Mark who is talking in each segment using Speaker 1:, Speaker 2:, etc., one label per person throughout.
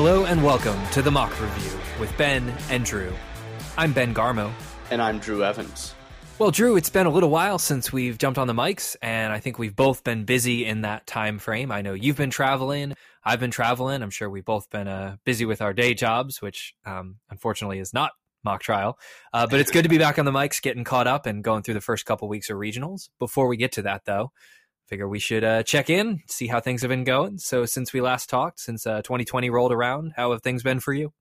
Speaker 1: Hello and welcome to the Mock Review with Ben and Drew. I'm Ben Garmo.
Speaker 2: And I'm Drew Evans.
Speaker 1: Well, Drew, it's been a little while since we've jumped on the mics, and I think we've both been busy in that time frame. I know you've been traveling, I've been traveling. I'm sure we've both been uh, busy with our day jobs, which um, unfortunately is not mock trial. Uh, but it's good to be back on the mics, getting caught up, and going through the first couple weeks of regionals. Before we get to that, though, figure we should uh, check in, see how things have been going. So, since we last talked, since uh, 2020 rolled around, how have things been for you?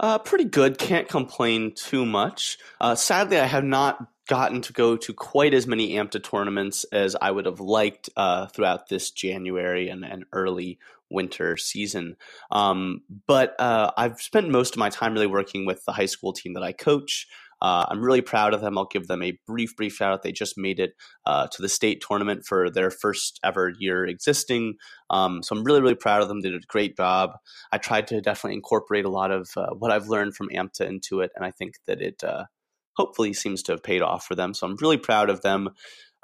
Speaker 2: Uh, pretty good. Can't complain too much. Uh, sadly, I have not gotten to go to quite as many AMTA tournaments as I would have liked uh, throughout this January and, and early winter season. Um, but uh, I've spent most of my time really working with the high school team that I coach. Uh, I'm really proud of them. I'll give them a brief, brief shout out. They just made it uh, to the state tournament for their first ever year existing. Um, so I'm really, really proud of them. They did a great job. I tried to definitely incorporate a lot of uh, what I've learned from AMTA into it, and I think that it uh, hopefully seems to have paid off for them. So I'm really proud of them.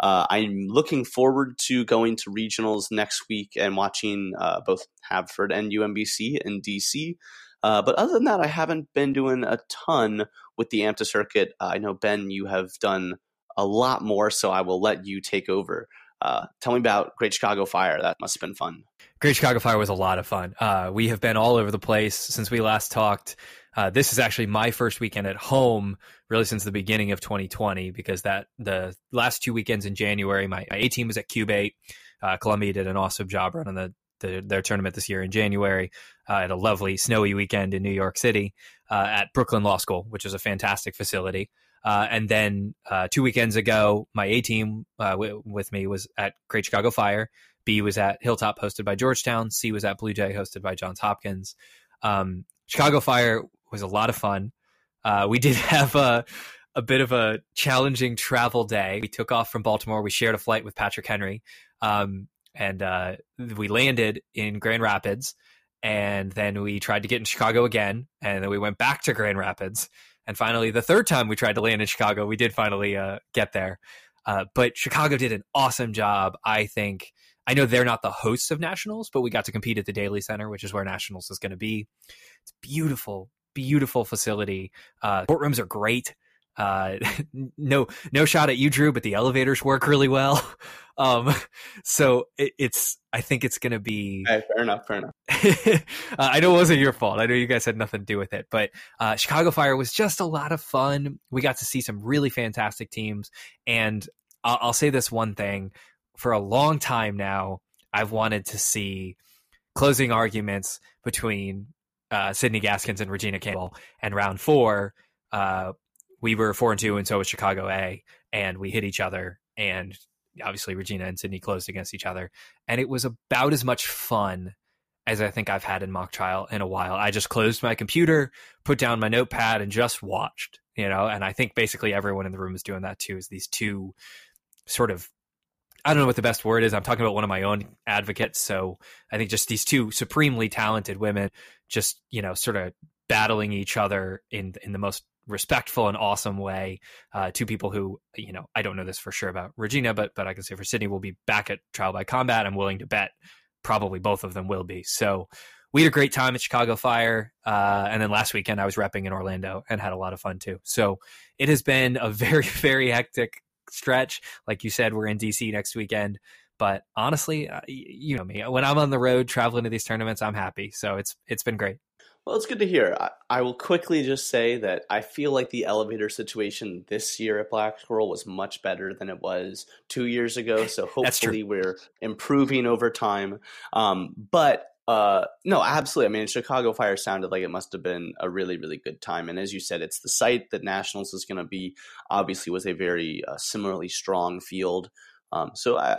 Speaker 2: Uh, I'm looking forward to going to regionals next week and watching uh, both Haverford and UMBC in DC. Uh, but other than that, I haven't been doing a ton with the AMTA circuit. Uh, I know, Ben, you have done a lot more, so I will let you take over. Uh, tell me about Great Chicago Fire. That must have been fun.
Speaker 1: Great Chicago Fire was a lot of fun. Uh, we have been all over the place since we last talked. Uh, this is actually my first weekend at home, really since the beginning of 2020, because that the last two weekends in January, my, my A team was at Cube Eight. Uh, Columbia did an awesome job running the the, their tournament this year in January uh, at a lovely snowy weekend in New York City uh, at Brooklyn Law School, which is a fantastic facility. Uh, and then uh, two weekends ago, my A team uh, w- with me was at Great Chicago Fire. B was at Hilltop, hosted by Georgetown. C was at Blue Jay, hosted by Johns Hopkins. Um, Chicago Fire was a lot of fun. We did have a, a bit of a challenging travel day. We took off from Baltimore. We shared a flight with Patrick Henry. Um, and uh, we landed in Grand Rapids, and then we tried to get in Chicago again, and then we went back to Grand Rapids, and finally, the third time we tried to land in Chicago, we did finally uh, get there. Uh, but Chicago did an awesome job, I think. I know they're not the hosts of nationals, but we got to compete at the Daley Center, which is where nationals is going to be. It's beautiful, beautiful facility. Uh, courtrooms are great. Uh, no, no shot at you, Drew, but the elevators work really well. Um, so it, it's, I think it's going to be.
Speaker 2: Hey, fair enough. Fair enough.
Speaker 1: uh, I know it wasn't your fault. I know you guys had nothing to do with it, but uh, Chicago Fire was just a lot of fun. We got to see some really fantastic teams, and I'll, I'll say this one thing: for a long time now, I've wanted to see closing arguments between uh, Sydney Gaskins and Regina Campbell, and round four. Uh, we were four and two, and so was Chicago A, and we hit each other. And obviously, Regina and Sydney closed against each other, and it was about as much fun as I think I've had in mock trial in a while. I just closed my computer, put down my notepad, and just watched. You know, and I think basically everyone in the room is doing that too. Is these two sort of I don't know what the best word is. I'm talking about one of my own advocates. So I think just these two supremely talented women, just you know, sort of battling each other in in the most respectful and awesome way. Uh, two people who, you know, I don't know this for sure about Regina, but but I can say for Sydney, we'll be back at Trial by Combat. I'm willing to bet probably both of them will be. So we had a great time at Chicago Fire, uh, and then last weekend I was repping in Orlando and had a lot of fun too. So it has been a very very hectic stretch. Like you said, we're in DC next weekend. But honestly, uh, you know me. When I'm on the road traveling to these tournaments, I'm happy. So it's it's been great.
Speaker 2: Well, it's good to hear. I, I, will quickly just say that I feel like the elevator situation this year at Black Squirrel was much better than it was two years ago. So hopefully we're improving over time. Um, but uh, no, absolutely. I mean, Chicago Fire sounded like it must have been a really, really good time. And as you said, it's the site that Nationals is going to be. Obviously, was a very uh, similarly strong field. Um, so I,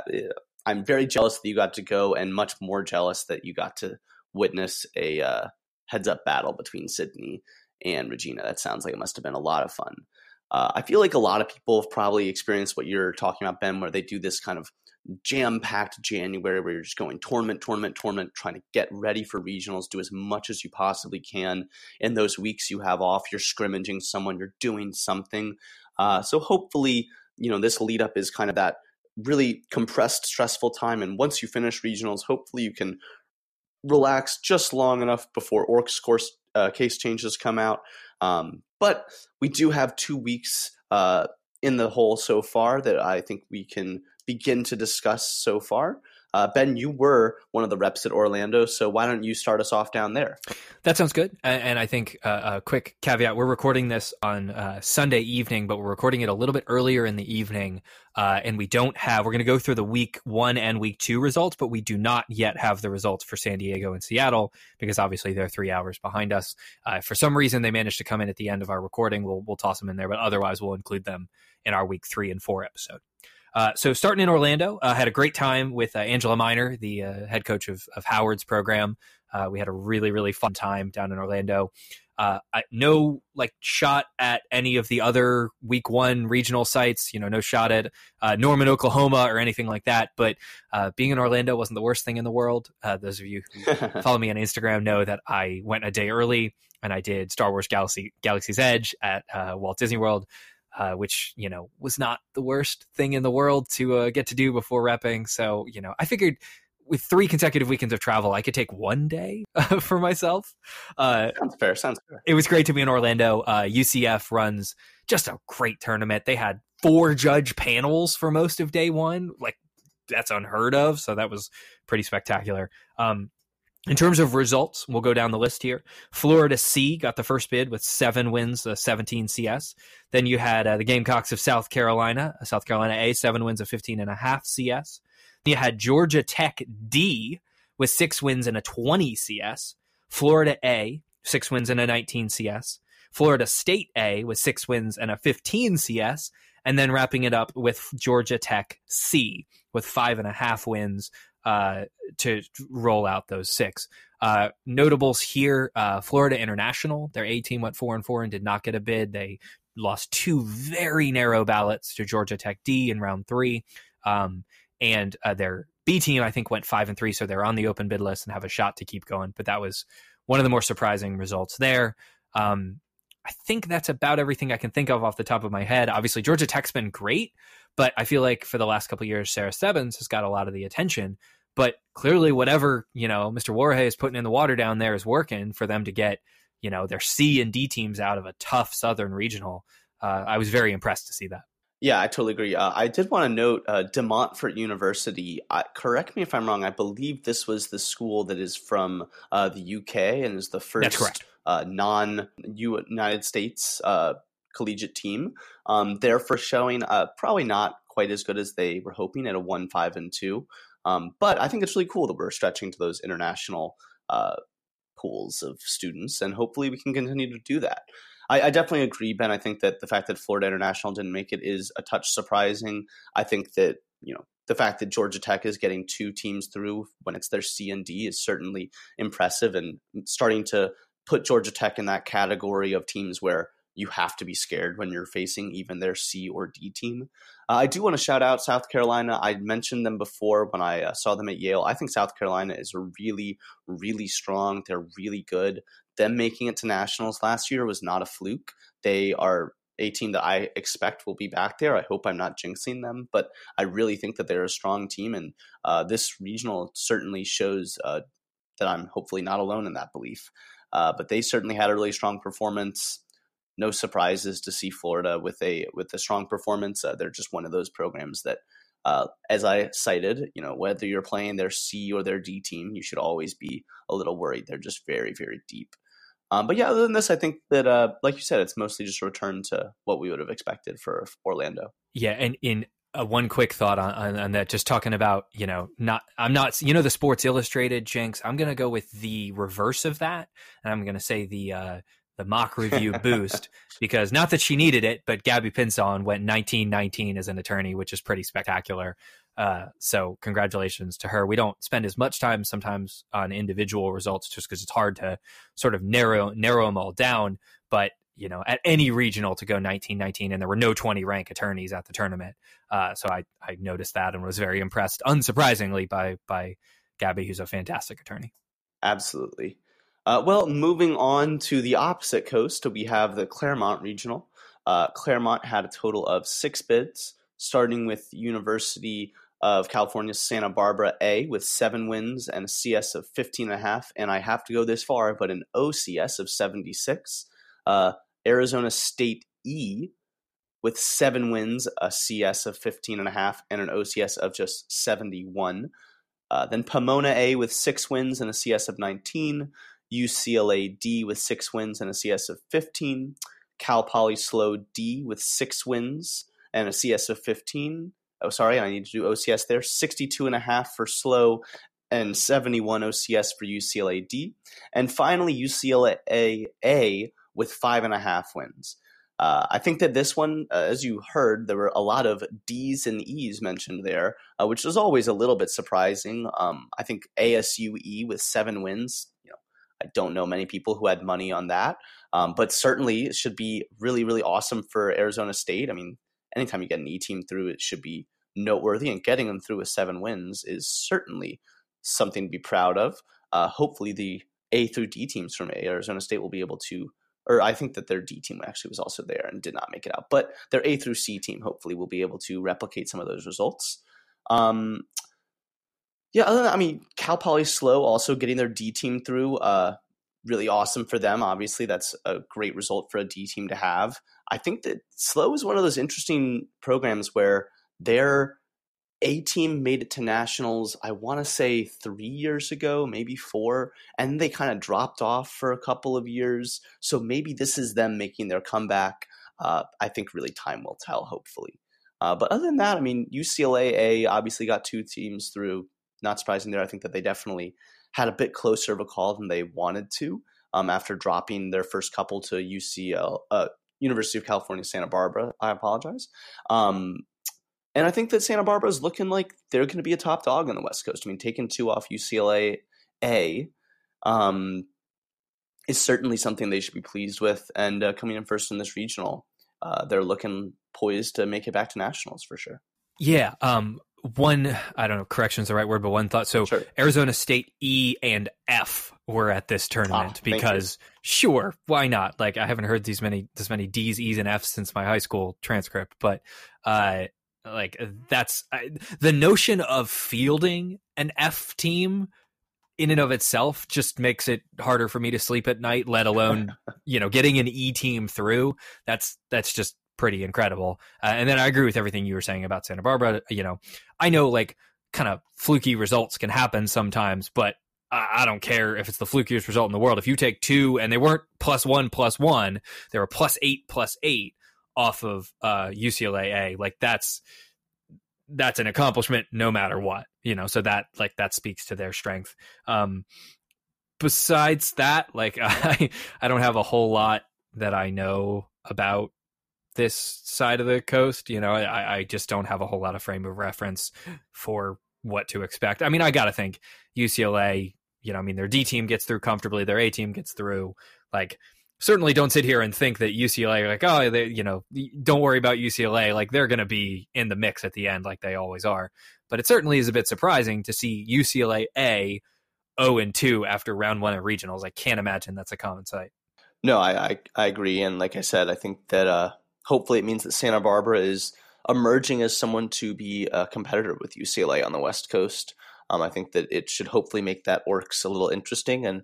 Speaker 2: I'm very jealous that you got to go, and much more jealous that you got to witness a uh, heads up battle between Sydney and Regina. That sounds like it must have been a lot of fun. Uh, I feel like a lot of people have probably experienced what you're talking about, Ben, where they do this kind of jam packed January where you're just going tournament, tournament, tournament, trying to get ready for regionals, do as much as you possibly can. In those weeks you have off, you're scrimmaging someone, you're doing something. Uh, so hopefully, you know, this lead up is kind of that really compressed, stressful time. And once you finish regionals, hopefully you can relax just long enough before ORCS course uh, case changes come out. Um, but we do have two weeks uh, in the hole so far that I think we can begin to discuss so far. Uh, ben, you were one of the reps at Orlando, so why don't you start us off down there?
Speaker 1: That sounds good. And I think uh, a quick caveat: we're recording this on uh, Sunday evening, but we're recording it a little bit earlier in the evening, uh, and we don't have. We're going to go through the week one and week two results, but we do not yet have the results for San Diego and Seattle because obviously they're three hours behind us. Uh, for some reason, they managed to come in at the end of our recording. We'll we'll toss them in there, but otherwise, we'll include them in our week three and four episode. Uh, so starting in Orlando, uh, had a great time with uh, Angela Miner, the uh, head coach of, of Howard's program. Uh, we had a really really fun time down in Orlando. Uh, I, no like shot at any of the other week one regional sites. You know, no shot at Norman, Oklahoma, or anything like that. But being in Orlando wasn't the worst thing in the world. those of you who follow me on Instagram know that I went a day early and I did Star Wars Galaxy Galaxy's Edge at Walt Disney World uh, which you know was not the worst thing in the world to uh, get to do before repping. So you know, I figured with three consecutive weekends of travel, I could take one day uh, for myself.
Speaker 2: Uh, sounds fair. Sounds fair.
Speaker 1: It was great to be in Orlando. Uh, UCF runs just a great tournament. They had four judge panels for most of day one. Like that's unheard of. So that was pretty spectacular. Um, in terms of results, we'll go down the list here. Florida C got the first bid with seven wins, uh, 17 CS. Then you had uh, the Gamecocks of South Carolina, uh, South Carolina A, seven wins of 15 and a half CS. You had Georgia Tech D with six wins and a 20 CS. Florida A, six wins and a 19 CS. Florida State A with six wins and a 15 CS. And then wrapping it up with Georgia Tech C with five and a half wins, uh, to roll out those six. Uh, notables here: uh, Florida International, their A team went four and four and did not get a bid. They lost two very narrow ballots to Georgia Tech D in round three, um, and uh, their B team I think went five and three, so they're on the open bid list and have a shot to keep going. But that was one of the more surprising results there. Um, I think that's about everything I can think of off the top of my head. Obviously, Georgia Tech's been great. But I feel like for the last couple years, Sarah Stebbins has got a lot of the attention. But clearly, whatever you know, Mr. Warhay is putting in the water down there is working for them to get you know their C and D teams out of a tough Southern regional. Uh, I was very impressed to see that.
Speaker 2: Yeah, I totally agree. Uh, I did want to note uh, De Montfort University. Uh, correct me if I'm wrong. I believe this was the school that is from uh, the UK and is the first uh, non-United States uh, collegiate team. Um, their first showing, uh, probably not quite as good as they were hoping at a one, five, and two. Um, but I think it's really cool that we're stretching to those international uh, pools of students, and hopefully we can continue to do that. I, I, definitely agree, Ben. I think that the fact that Florida International didn't make it is a touch surprising. I think that you know the fact that Georgia Tech is getting two teams through when it's their C and D is certainly impressive, and starting to put Georgia Tech in that category of teams where you have to be scared when you're facing even their C or D team. Uh, I do want to shout out South Carolina. I mentioned them before when I uh, saw them at Yale. I think South Carolina is really, really strong. They're really good. Them making it to nationals last year was not a fluke. They are a team that I expect will be back there. I hope I'm not jinxing them, but I really think that they're a strong team, and uh, this regional certainly shows uh, that I'm hopefully not alone in that belief. Uh, but they certainly had a really strong performance no surprises to see Florida with a with a strong performance. Uh, they're just one of those programs that, uh, as I cited, you know, whether you're playing their C or their D team, you should always be a little worried. They're just very very deep. Um, but yeah, other than this, I think that, uh, like you said, it's mostly just a return to what we would have expected for Orlando.
Speaker 1: Yeah, and in uh, one quick thought on, on, on, that, just talking about, you know, not, I'm not, you know, the Sports Illustrated jinx. I'm going to go with the reverse of that. And I'm going to say the, uh, the mock review boost because not that she needed it, but Gabby Pinson went 1919 as an attorney, which is pretty spectacular. Uh, so congratulations to her. We don't spend as much time sometimes on individual results just because it's hard to sort of narrow narrow them all down. But you know, at any regional to go 1919, and there were no 20 rank attorneys at the tournament. Uh, so I I noticed that and was very impressed, unsurprisingly, by by Gabby, who's a fantastic attorney.
Speaker 2: Absolutely. Uh, well, moving on to the opposite coast, we have the Claremont Regional. Uh, Claremont had a total of six bids, starting with University of California Santa Barbara A with seven wins and a CS of 15 and a half. And I have to go this far, but an OCS of 76. Uh, Arizona State E with seven wins, a CS of 15 and a half, and an OCS of just 71. Uh, then Pomona A with six wins and a CS of 19. UCLA D with six wins and a CS of 15. Cal Poly SLO D with six wins and a CS of 15. Oh, sorry, I need to do OCS there. 62 and a half for SLO and 71 OCS for UCLA D. And finally, UCLA A with five and a half wins. Uh, I think that this one, uh, as you heard, there were a lot of D's and E's mentioned there, uh, which is always a little bit surprising. Um, I think ASUE with seven wins, I don't know many people who had money on that, um, but certainly it should be really, really awesome for Arizona State. I mean, anytime you get an E team through, it should be noteworthy, and getting them through with seven wins is certainly something to be proud of. Uh, hopefully, the A through D teams from Arizona State will be able to or I think that their D team actually was also there and did not make it out. But their A through C team hopefully will be able to replicate some of those results. Um, yeah, other than I mean, Cal Poly SLO also getting their D team through. Uh, really awesome for them. Obviously, that's a great result for a D team to have. I think that SLO is one of those interesting programs where they're a team made it to nationals, I want to say three years ago, maybe four, and they kind of dropped off for a couple of years. So maybe this is them making their comeback. Uh, I think really time will tell, hopefully. Uh, but other than that, I mean, UCLA A obviously got two teams through. Not surprising there. I think that they definitely had a bit closer of a call than they wanted to um, after dropping their first couple to UCL, uh, University of California, Santa Barbara. I apologize. Um, and I think that Santa Barbara is looking like they're going to be a top dog on the West Coast. I mean, taking two off UCLA A um, is certainly something they should be pleased with. And uh, coming in first in this regional, uh, they're looking poised to make it back to nationals for sure.
Speaker 1: Yeah. Um, one, I don't know, correction is the right word, but one thought. So sure. Arizona State E and F were at this tournament ah, because sure, why not? Like I haven't heard these many this many D's, E's, and F's since my high school transcript, but uh, like that's I, the notion of fielding an F team in and of itself just makes it harder for me to sleep at night let alone you know getting an E team through that's that's just pretty incredible uh, and then I agree with everything you were saying about Santa Barbara you know I know like kind of fluky results can happen sometimes but I don't care if it's the flukiest result in the world. If you take two and they weren't plus one plus one, they were plus eight plus eight off of uh, UCLA, like that's that's an accomplishment no matter what, you know. So that like that speaks to their strength. Um, besides that, like I I don't have a whole lot that I know about this side of the coast. You know, I, I just don't have a whole lot of frame of reference for what to expect. I mean, I got to think UCLA, you know, I mean, their D team gets through comfortably, their A team gets through. Like, certainly don't sit here and think that UCLA like oh they you know don't worry about UCLA like they're going to be in the mix at the end like they always are but it certainly is a bit surprising to see UCLA A 0 and 2 after round 1 of regionals I can't imagine that's a common sight
Speaker 2: no I I, I agree and like I said I think that uh hopefully it means that Santa Barbara is emerging as someone to be a competitor with UCLA on the west coast um, I think that it should hopefully make that ORCS a little interesting and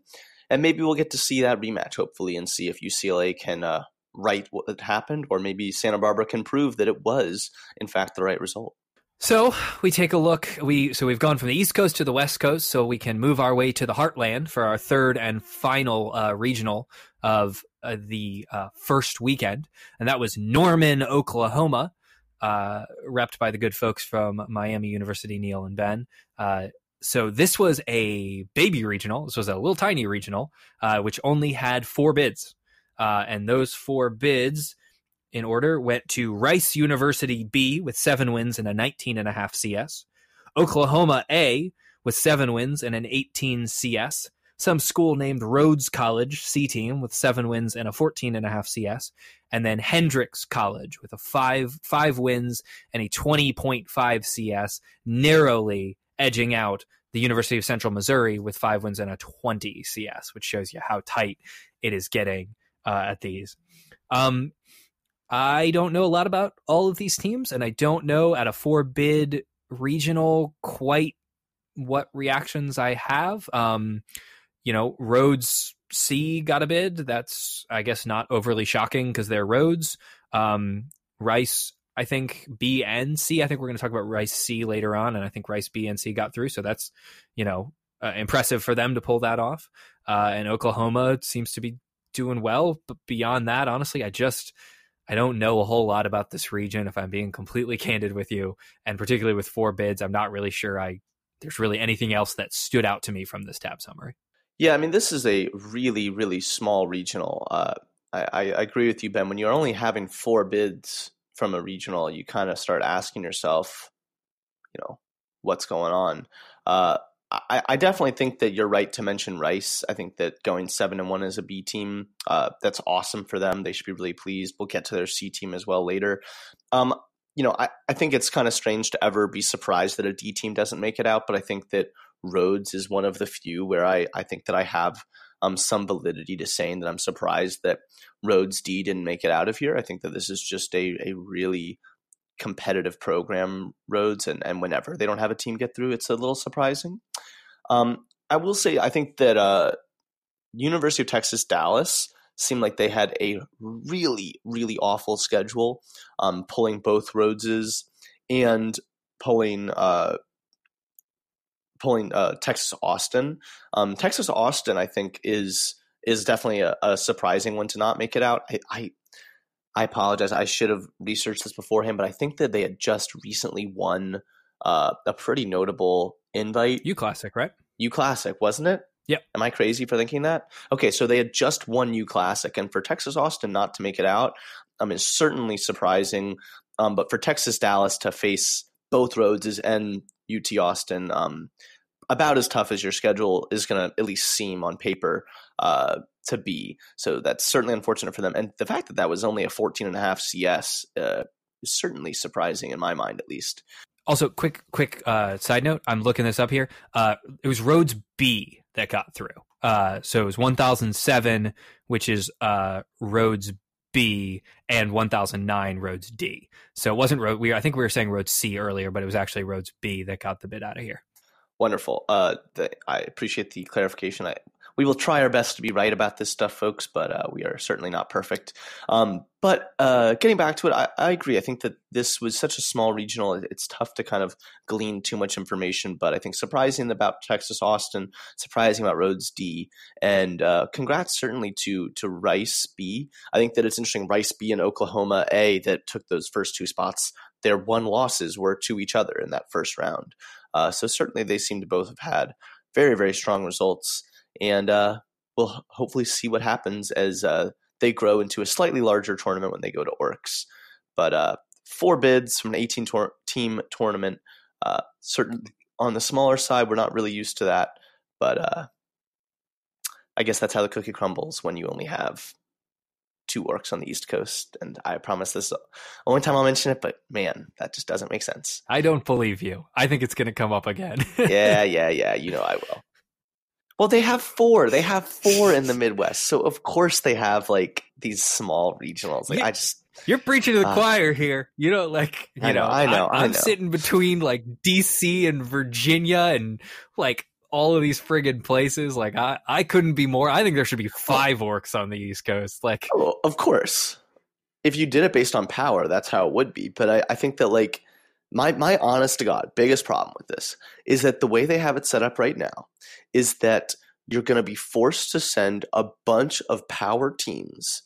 Speaker 2: and maybe we'll get to see that rematch hopefully and see if UCLA can uh, right what happened, or maybe Santa Barbara can prove that it was in fact the right result.
Speaker 1: So we take a look. We so we've gone from the East Coast to the West Coast, so we can move our way to the Heartland for our third and final uh, regional of uh, the uh, first weekend, and that was Norman, Oklahoma, uh, repped by the good folks from Miami University, Neil and Ben. Uh, so this was a baby regional. This was a little tiny regional, uh, which only had four bids, and those four bids, in order, went to Rice University B with seven wins and a 19 and a half CS, Oklahoma A with seven wins and an 18 CS, some school named Rhodes College C team with seven wins and a 14 and a half CS, and then Hendrix College with a five five wins and a 20.5 CS, narrowly edging out the University of Central Missouri with five wins and a 20 CS, which shows you how tight it is getting uh, at these. Um, I don't know a lot about all of these teams, and I don't know at a four bid regional quite what reactions I have. Um, you know, Rhodes C got a bid. That's I guess not overly shocking because they're Rhodes. Um, Rice, I think B and C. I think we're going to talk about Rice C later on, and I think Rice B and C got through. So that's you know uh, impressive for them to pull that off. Uh, and Oklahoma seems to be doing well, but beyond that, honestly, I just I don't know a whole lot about this region. If I'm being completely candid with you, and particularly with four bids, I'm not really sure I there's really anything else that stood out to me from this tab summary.
Speaker 2: Yeah, I mean, this is a really, really small regional. Uh, I, I, agree with you, Ben. When you're only having four bids from a regional, you kind of start asking yourself, you know, what's going on. Uh, I, definitely think that you're right to mention Rice. I think that going seven and one as a B team, uh, that's awesome for them. They should be really pleased. We'll get to their C team as well later. Um, you know, I, I think it's kind of strange to ever be surprised that a D team doesn't make it out, but I think that Rhodes is one of the few where I, I think that I have um, some validity to saying that I'm surprised that Rhodes D didn't make it out of here. I think that this is just a, a really competitive program, Rhodes and, and whenever they don't have a team get through, it's a little surprising. Um, I will say, I think that uh, University of Texas Dallas seemed like they had a really, really awful schedule, um, pulling both Rhodeses and pulling uh, pulling uh, Texas Austin. Um, Texas Austin, I think, is is definitely a, a, surprising one to not make it out. I, I, I apologize. I should have researched this beforehand, but I think that they had just recently won uh, a pretty notable invite.
Speaker 1: U Classic, right?
Speaker 2: U Classic, wasn't it?
Speaker 1: Yep.
Speaker 2: Am I crazy for thinking that? Okay, so they had just won U Classic, and for Texas Austin not to make it out, um, is certainly surprising. Um, but for Texas Dallas to face both Rhodes and UT Austin, um, about as tough as your schedule is going to at least seem on paper uh, to be. So that's certainly unfortunate for them. And the fact that that was only a 14 and a half CS uh, is certainly surprising in my mind, at least.
Speaker 1: Also, quick, quick uh, side note. I'm looking this up here. Uh, it was Rhodes B that got through. Uh, so it was 1007, which is uh, Rhodes B, and 1009 Rhodes D. So it wasn't Rhodes. We I think we were saying Rhodes C earlier, but it was actually Rhodes B that got the bid out of here.
Speaker 2: Wonderful. Uh, the, I appreciate the clarification. I, we will try our best to be right about this stuff, folks, but uh, we are certainly not perfect. Um, but uh, getting back to it, I, I, agree. I think that this was such a small regional; it's tough to kind of glean too much information. But I think surprising about Texas Austin, surprising about Rhodes D, and uh, congrats certainly to to Rice B. I think that it's interesting. Rice B and Oklahoma A that took those first two spots. Their one losses were to each other in that first round. Uh, so certainly they seem to both have had very, very strong results. And uh, we'll hopefully see what happens as uh, they grow into a slightly larger tournament when they go to ORCS. But uh, four bids from an 18 tor- team tournament, uh, certainly on the smaller side, we're not really used to that. But uh, I guess that's how the cookie crumbles when you only have two ORCS on the East Coast. And I promise this is the only time I'll mention it, but man, that just doesn't make sense.
Speaker 1: I don't believe you. I think it's going to come up again.
Speaker 2: yeah, yeah, yeah. You know I will. Well, they have four. They have four in the Midwest. So of course they have like these small regionals. Like I just
Speaker 1: you're preaching to the uh, choir here. You know, like you
Speaker 2: I know,
Speaker 1: know,
Speaker 2: I know.
Speaker 1: I,
Speaker 2: am
Speaker 1: sitting between like DC and Virginia, and like all of these friggin' places. Like I, I couldn't be more. I think there should be five ORCS on the East Coast. Like,
Speaker 2: oh, of course, if you did it based on power, that's how it would be. But I, I think that like my my honest to God biggest problem with this is that the way they have it set up right now is that you're going to be forced to send a bunch of power teams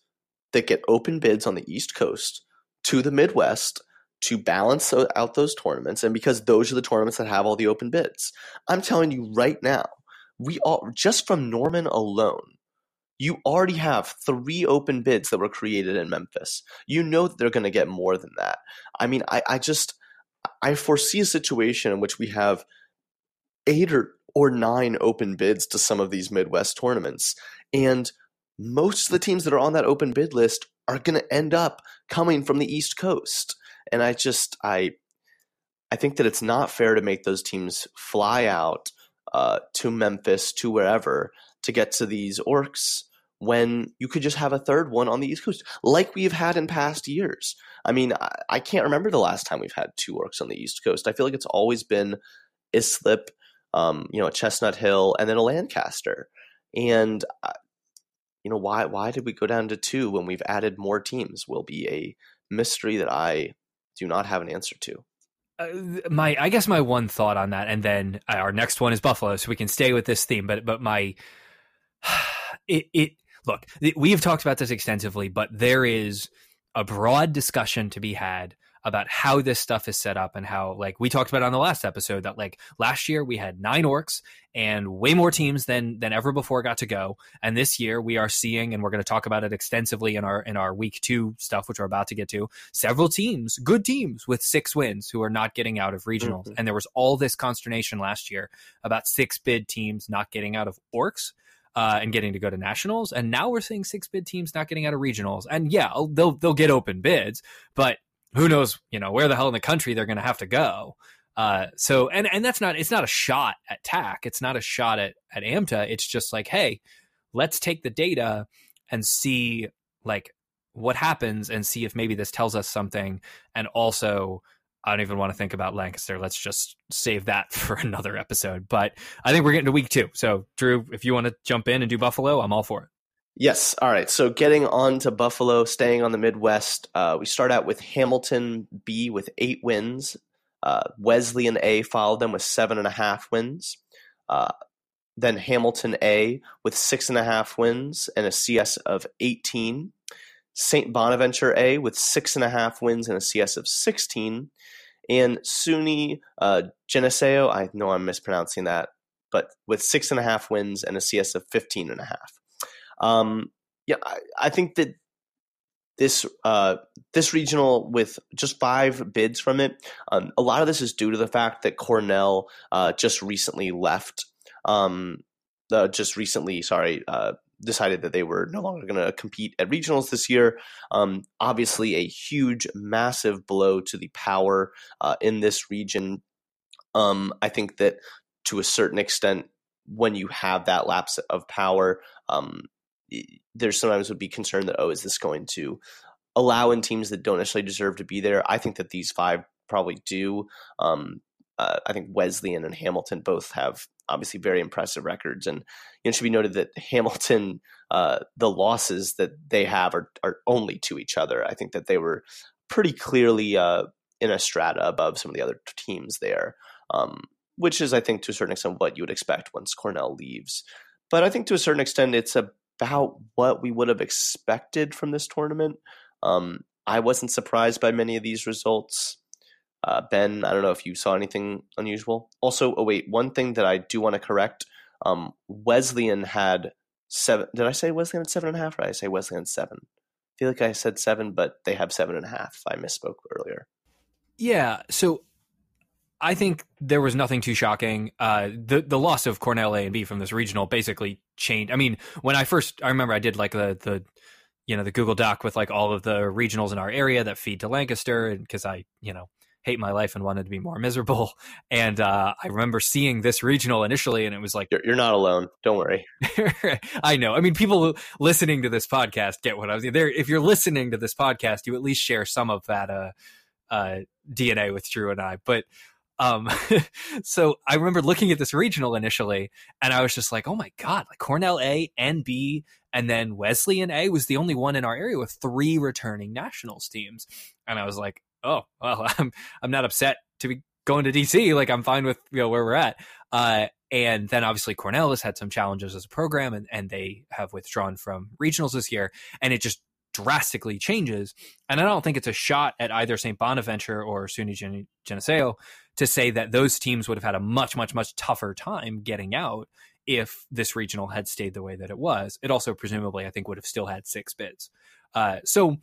Speaker 2: that get open bids on the East Coast to the Midwest to balance out those tournaments and because those are the tournaments that have all the open bids. I'm telling you right now, we all just from Norman alone, you already have three open bids that were created in Memphis. You know that they're going to get more than that. I mean, I, I just I foresee a situation in which we have eight or, or nine open bids to some of these Midwest tournaments. And most of the teams that are on that open bid list are going to end up coming from the East Coast and I just I I think that it's not fair to make those teams fly out uh, to Memphis to wherever to get to these ORCS when you could just have a third one on the East Coast, like we've had in past years. I mean, I, can't remember the last time we've had two ORCS on the East Coast. I feel like it's always been Islip, um, you know, a Chestnut Hill, and then a Lancaster. And uh, you know, why why did we go down to two when we've added more teams? Will be a mystery that I do not have an answer to.
Speaker 1: Uh, my I guess my one thought on that, and then uh, our next one is Buffalo, so we can stay with this theme. But but my it it look we have talked about this extensively, but there is a broad discussion to be had about how this stuff is set up and how like we talked about on the last episode that like last year we had nine ORCS and way more teams than than ever before got to go. And this year we are seeing and we're going to talk about it extensively in our in our week 2 stuff which we're about to get to several teams good teams with six wins who are not getting out of regionals. Mm-hmm. and there was all this consternation last year about six bid teams not getting out of ORCS uh, and getting to go to nationals. And now we're seeing six bid teams not getting out of regionals. And yeah, they'll they'll get open bids, but who knows, you know, where the hell in the country they're going to have to go. Uh, so, and, and that's not, it's not a shot at TAC. It's not a shot at, at AMTA. It's just like, Hey, let's take the data and see like what happens and see if maybe this tells us something. And also, I don't even want to think about Lancaster. Let's just save that for another episode. But I think we're getting to week two. So, Drew, if you want to jump in and do Buffalo, I'm all for it.
Speaker 2: Yes. All right. So getting on to Buffalo, staying on the Midwest, uh, we start out with Hamilton B with eight wins. Uh, Wesleyan A followed them with seven and a half wins. Uh, then Hamilton A with six and a half wins and a CS of 18. St. Bonaventure A with six and a half wins and a CS of 16. And SUNY uh, Geneseo, I know I'm mispronouncing that, but with six and a half wins and a CS of 15 and a half. Um, yeah, I, I, think that this uh, this regional with just five bids from it, um, a lot of this is due to the fact that Cornell uh, just recently left. Um, uh, just recently, sorry, uh, decided that they were no longer going to compete at regionals this year. Um, obviously, a huge, massive blow to the power uh, in this region. Um, I think that to a certain extent, when you have that lapse of power, um, there's sometimes would be concern that oh, is this going to allow in teams that don't necessarily deserve to be there? I think that these five probably do. Um, uh, I think Wesleyan and Hamilton both have obviously very impressive records, and you know, it should be noted that Hamilton, uh, the losses that they have are are only to each other. I think that they were pretty clearly uh, in a strata above some of the other teams there, um, which is, I think, to a certain extent what you would expect once Cornell leaves. But I think to a certain extent, it's about what we would have expected from this tournament. Um, I wasn't surprised by many of these results. Uh, ben, I don't know if you saw anything unusual. Also, oh wait, one thing that I do want to correct: um, Wesleyan had seven. Did I say Wesleyan had seven and a half, or did I say Wesleyan seven? I feel like I said seven, but they have seven and a half. I misspoke earlier.
Speaker 1: Yeah. So I think there was nothing too shocking. Uh, the the loss of Cornell A and B from this regional basically changed. I mean, when I first, I remember I did like the the you know the Google Doc with like all of the regionals in our area that feed to Lancaster, because I you know hate my life and wanted to be more miserable. And uh, I remember seeing this regional initially, and it was like,
Speaker 2: "You're, you're not alone. Don't worry."
Speaker 1: I know. I mean, people listening to this podcast get what I was there. If you're listening to this podcast, you at least share some of that uh, uh, DNA with Drew and I, but. Um, so I remember looking at this regional initially, and I was just like, "Oh my god!" Like Cornell A and B, and then Wesleyan A was the only one in our area with three returning nationals teams, and I was like, "Oh, well, I'm I'm not upset to be going to DC. Like I'm fine with you know where we're at." Uh, and then obviously Cornell has had some challenges as a program, and and they have withdrawn from regionals this year, and it just drastically changes. And I don't think it's a shot at either St. Bonaventure or SUNY Geneseo to say that those teams would have had a much, much, much tougher time getting out if this regional had stayed the way that it was. It also presumably, I think, would have still had six bids. Uh, so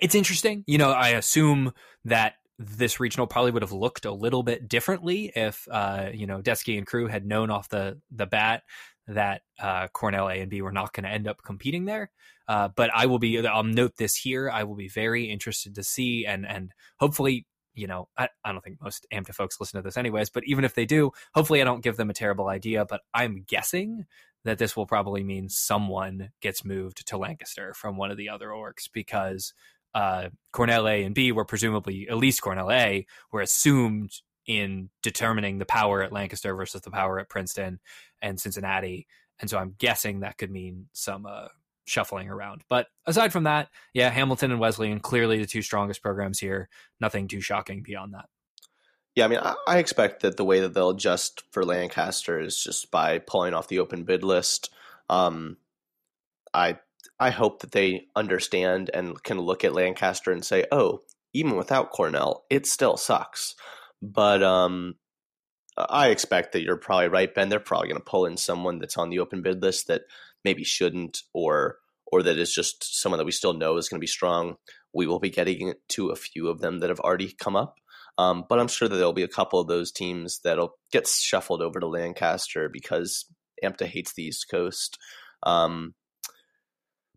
Speaker 1: it's interesting. You know, I assume that this regional probably would have looked a little bit differently if uh, you know Desky and crew had known off the the bat that uh, Cornell A and B were not going to end up competing there. Uh, but I will be. I'll note this here. I will be very interested to see and and hopefully. You know, I, I don't think most AMTA folks listen to this anyways, but even if they do, hopefully I don't give them a terrible idea. But I'm guessing that this will probably mean someone gets moved to Lancaster from one of the other ORCS because uh, Cornell A and B were presumably at least Cornell A were assumed in determining the power at Lancaster versus the power at Princeton and Cincinnati. And so I'm guessing that could mean some uh, shuffling around. But aside from that, yeah, Hamilton and Wesleyan clearly the two strongest programs here. Nothing too shocking beyond that.
Speaker 2: Yeah, I mean, I, expect that the way that they'll adjust for Lancaster is just by pulling off the open bid list. Um, I I hope that they understand and can look at Lancaster and say, "Oh, even without Cornell, it still sucks." But um, I expect that you're probably right, Ben. They're probably going to pull in someone that's on the open bid list that maybe shouldn't, or or that is just someone that we still know is going to be strong. We will be getting to a few of them that have already come up. Um, but I'm sure that there'll be a couple of those teams that'll get shuffled over to Lancaster because AMTA hates the East Coast. Um,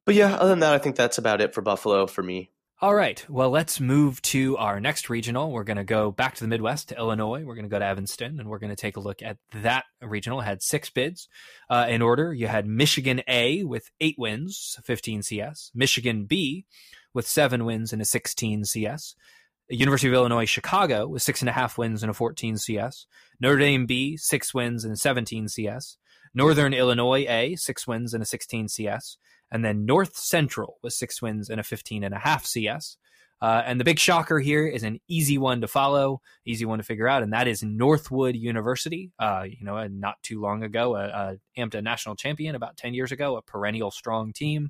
Speaker 2: but yeah, other than that, I think that's about it for Buffalo for me.
Speaker 1: All right. Well, let's move to our next regional. We're going to go back to the Midwest to Illinois. We're going to go to Evanston and we're going to take a look at that regional. It had six bids uh, in order. You had Michigan A with eight wins, 15 CS, Michigan B with seven wins and a 16 CS, University of Illinois Chicago with six and a half wins and a 14 CS. Notre Dame B, six wins and 17 CS. Northern Illinois A, six wins and a 16 CS. And then North Central with six wins and a 15 and a half CS. Uh, and the big shocker here is an easy one to follow, easy one to figure out, and that is Northwood University. Uh, you know, not too long ago, a, a AMTA national champion, about 10 years ago, a perennial strong team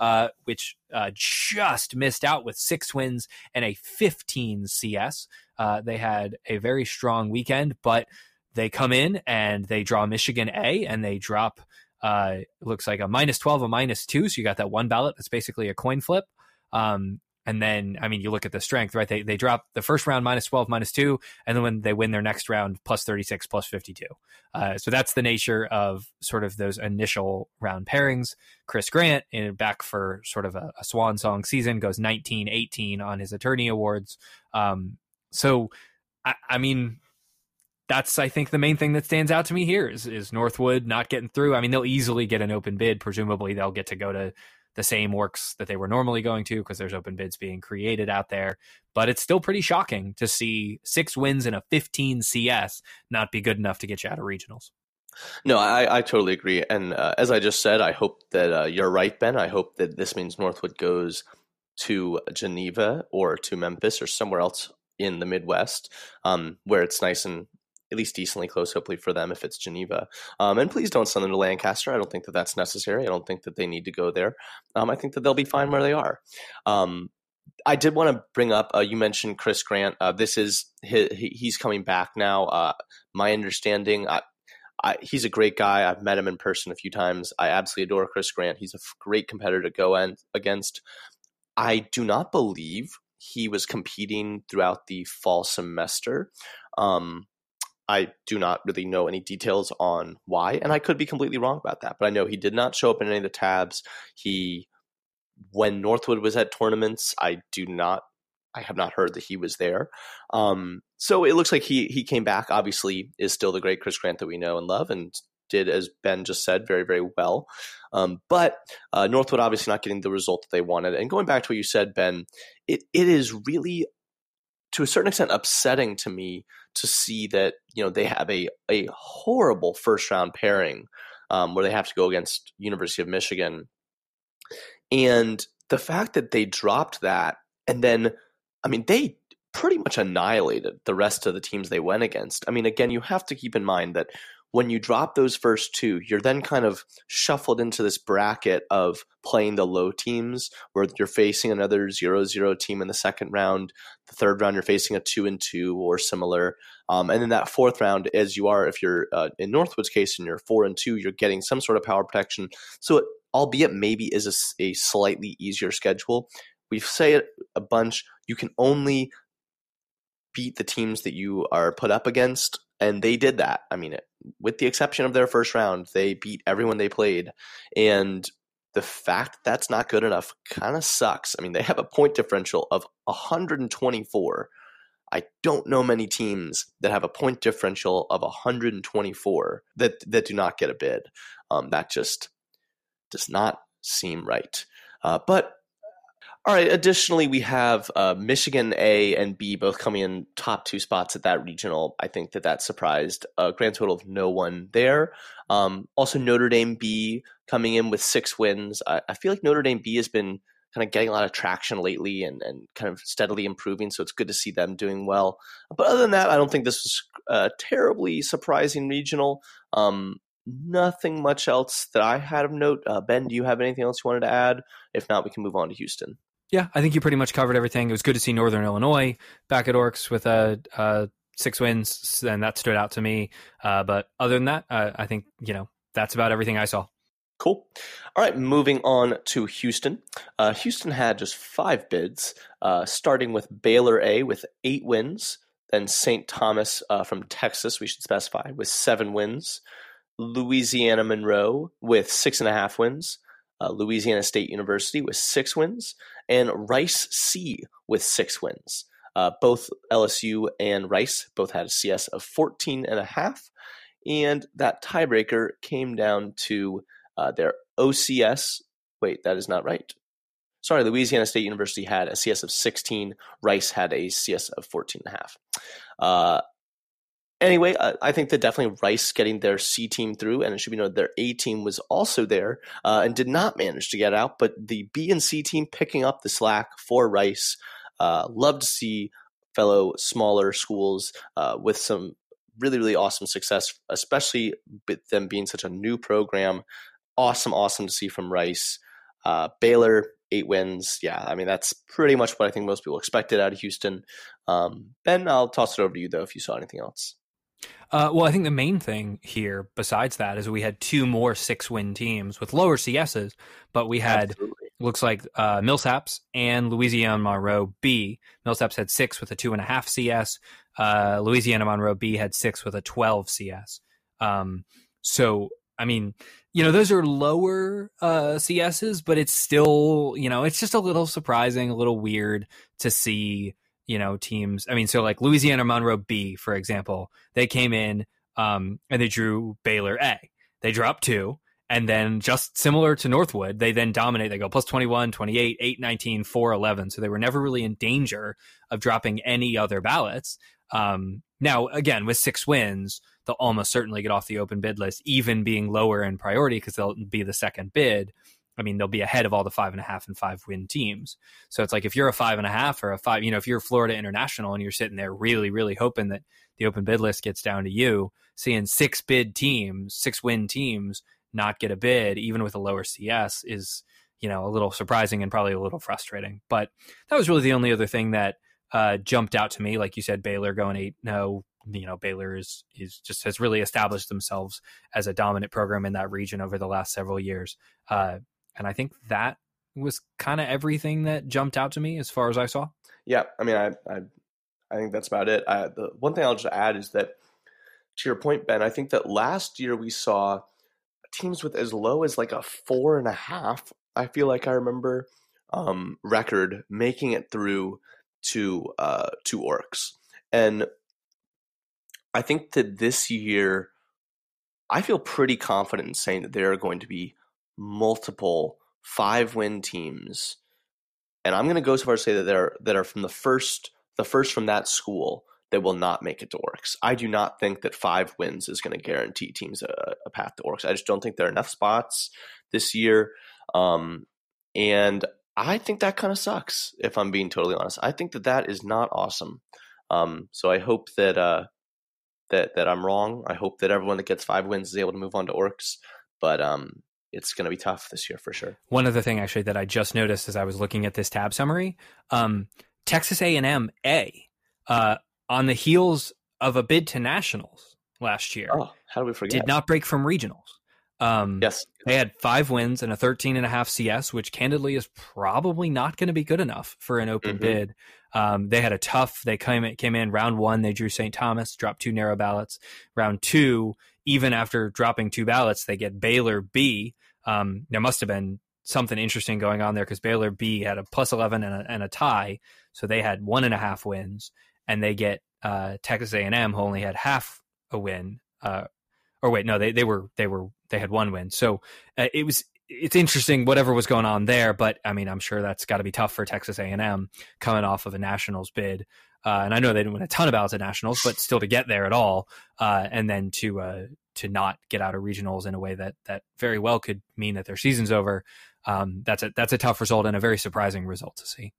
Speaker 1: uh, which uh, just missed out with six wins and a 15 CS. Uh, they had a very strong weekend, but they come in and they draw Michigan A and they drop. Uh, looks like a minus 12, a minus two. So you got that one ballot that's basically a coin flip. Um, and then, I mean, you look at the strength, right? They, they drop the first round minus 12, minus two. And then when they win their next round, plus 36, plus 52. Uh, so that's the nature of sort of those initial round pairings. Chris Grant, in, back for sort of a, a swan song season, goes 19 18 on his attorney awards. Um, so, I, I mean, that's I think the main thing that stands out to me here is is Northwood not getting through. I mean, they'll easily get an open bid. Presumably, they'll get to go to the same ORCS that they were normally going to because there's open bids being created out there. But it's still pretty shocking to see six wins in a 15 CS not be good enough to get you out of regionals.
Speaker 2: No, I, I totally agree. And uh, as I just said, I hope that uh, you're right, Ben. I hope that this means Northwood goes to Geneva or to Memphis or somewhere else in the Midwest um, where it's nice and at least decently close, hopefully for them if it's Geneva. Um, and please don't send them to Lancaster. I don't think that that's necessary. I don't think that they need to go there. Um, I think that they'll be fine where they are. Um, I did want to bring up. Uh, you mentioned Chris Grant. Uh, this is he's coming back now. Uh, my understanding. I, I, he's a great guy. I've met him in person a few times. I absolutely adore Chris Grant. He's a great competitor to go en- against. I do not believe he was competing throughout the fall semester. Um, I do not really know any details on why, and I could be completely wrong about that. But I know he did not show up in any of the tabs. He, when Northwood was at tournaments, I do not, I have not heard that he was there. Um, so it looks like he he came back. Obviously, is still the great Chris Grant that we know and love, and did as Ben just said very very well. Um, but uh, Northwood obviously not getting the result that they wanted. And going back to what you said, Ben, it it is really to a certain extent upsetting to me to see that you know they have a a horrible first round pairing um, where they have to go against University of Michigan, and the fact that they dropped that and then I mean they pretty much annihilated the rest of the teams they went against. I mean again you have to keep in mind that when you drop those first two, you're then kind of shuffled into this bracket of playing the low teams where you're facing another zero zero team in the second round. The third round, you're facing a two and two or similar. Um, and then that fourth round, as you are, if you're uh, in Northwood's case and you're four and two, you're getting some sort of power protection. So, it, albeit maybe is a, a slightly easier schedule, we say it a bunch. You can only beat the teams that you are put up against and they did that. I mean, with the exception of their first round, they beat everyone they played, and the fact that's not good enough kind of sucks. I mean, they have a point differential of 124. I don't know many teams that have a point differential of 124 that that do not get a bid. Um, that just does not seem right. Uh, but All right. Additionally, we have uh, Michigan A and B both coming in top two spots at that regional. I think that that surprised a grand total of no one there. Um, also, Notre Dame B coming in with six wins. I, I, feel like Notre Dame B has been kind of getting a lot of traction lately and, and kind of steadily improving. So it's good to see them doing well. But other than that, I don't think this was a terribly surprising regional. Um, nothing much else that I had of note. Uh, ben, do you have anything else you wanted to add? If not, we can move on to Houston.
Speaker 1: Yeah, I think you pretty much covered everything. It was good to see Northern Illinois back at Orcs with a, six wins, and that stood out to me. Uh, but other than that, uh, I think you know that's about everything I saw.
Speaker 2: Cool. All right, moving on to Houston. Uh, Houston had just five bids, uh, starting with Baylor A with eight wins, then St. Thomas uh, from Texas, we should specify, with seven wins, Louisiana Monroe with six and a half wins, uh, Louisiana State University with six wins, and Rice C with six wins. Uh, both LSU and Rice both had a CS of 14 and a half, and that tiebreaker came down to uh, their OCS. Wait, that is not right. Sorry, Louisiana State University had a CS of 16. Rice had a CS of 14 and a half. Anyway, I, I, think that definitely Rice getting their C team through, and it should be noted their A team was also there uh, and did not manage to get out. But the B and C team picking up the slack for Rice. Uh, love to see fellow smaller schools uh, with some really really awesome success, especially with them being such a new program. Awesome, awesome to see from Rice. Uh, Baylor eight wins. Yeah, I mean that's pretty much what I think most people expected out of Houston. Um, ben, I'll toss it over to you though if you saw anything else.
Speaker 1: Uh, well, I think the main thing here, besides that, is we had two more six-win teams with lower CSs, but we had Absolutely. looks like uh, Millsaps and Louisiana Monroe B. Millsaps had six with a two and a half CS. Uh, Louisiana Monroe B had six with a twelve CS. Um, so, I mean, you know, those are lower uh, CSs, but it's still, you know, it's just a little surprising, a little weird to see you know teams i mean so like louisiana monroe b for example they came in um, and they drew baylor a. They dropped two and then just similar to northwood they then dominate. They go plus 21 28 8 19 4 11 so they were never really in danger of dropping any other ballots. Um, now again with six wins they'll almost certainly get off the open bid list even being lower in priority because they'll be the second bid I mean, they'll be ahead of all the five and a half and five win teams. So it's like if you're a five and a half or a five, you know, if you're Florida International and you're sitting there really, really hoping that the open bid list gets down to you, seeing six bid teams, six win teams not get a bid, even with a lower CS, is, you know, a little surprising and probably a little frustrating. But that was really the only other thing that uh, jumped out to me. Like you said, Baylor going eight, no, you know Baylor is is just has really established themselves as a dominant program in that region over the last several years. Uh, and I think that was kind of everything that jumped out to me as far as I saw.
Speaker 2: Yeah, I mean, I I, I think that's about it. I, the one thing I'll just add is that to your point, Ben, I think that last year we saw teams with as low as like a four and a half. I feel like I remember um, record making it through to uh, to orcs, and I think that this year I feel pretty confident in saying that there are going to be multiple five win teams, and I'm going to go so far as to say that they're that are from the first the first from that school that will not make it to Orcs. I do not think that five wins is going to guarantee teams a, a, path to Orcs. I just don't think there are enough spots this year, um, and I think that kind of sucks. If I'm being totally honest, I think that that is not awesome. Um, so I hope that uh, that that I'm wrong. I hope that everyone that gets five wins is able to move on to Orcs. But um, it's going to be tough this year for sure.
Speaker 1: One other thing, actually, that I just noticed as I was looking at this tab summary, um, Texas A&M A, uh, on the heels of a bid to nationals last year.
Speaker 2: Oh, how do we forget?
Speaker 1: Did not break from regionals. Um,
Speaker 2: yes,
Speaker 1: they had five wins and a 13 and a half CS, which candidly is probably not going to be good enough for an open mm-hmm. bid. Um, they had a tough. They came came in round one. They drew St. Thomas, dropped two narrow ballots. Round two, even after dropping two ballots, they get Baylor B. Um, there must have been something interesting going on there because Baylor B had a plus 11 and a, and a, tie. So they had one and a half wins and they get uh, Texas A&M who only had half a win. Uh, or wait, no, they, they were, they were, they had one win. So uh, it was, it's interesting whatever was going on there, but I mean, I'm sure that's got to be tough for Texas A&M coming off of a Nationals bid. Uh, and I know they didn't win a ton of ballots at Nationals, but still to get there at all, uh, and then to uh, to not get out of regionals in a way that that very well could mean that their season's over. Um, that's a that's a tough result and a very surprising result to see.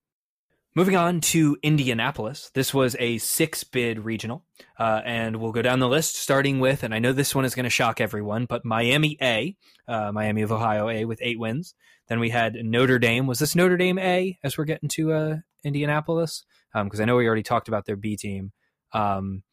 Speaker 1: Moving on to Indianapolis. This was a six bid regional. Uh, and we'll go down the list starting with, and I know this one is going to shock everyone, but Miami A, uh, Miami of Ohio A with eight wins. Then we had Notre Dame. Was this Notre Dame A as we're getting to uh, Indianapolis? Because um, I know we already talked about their B team. Um,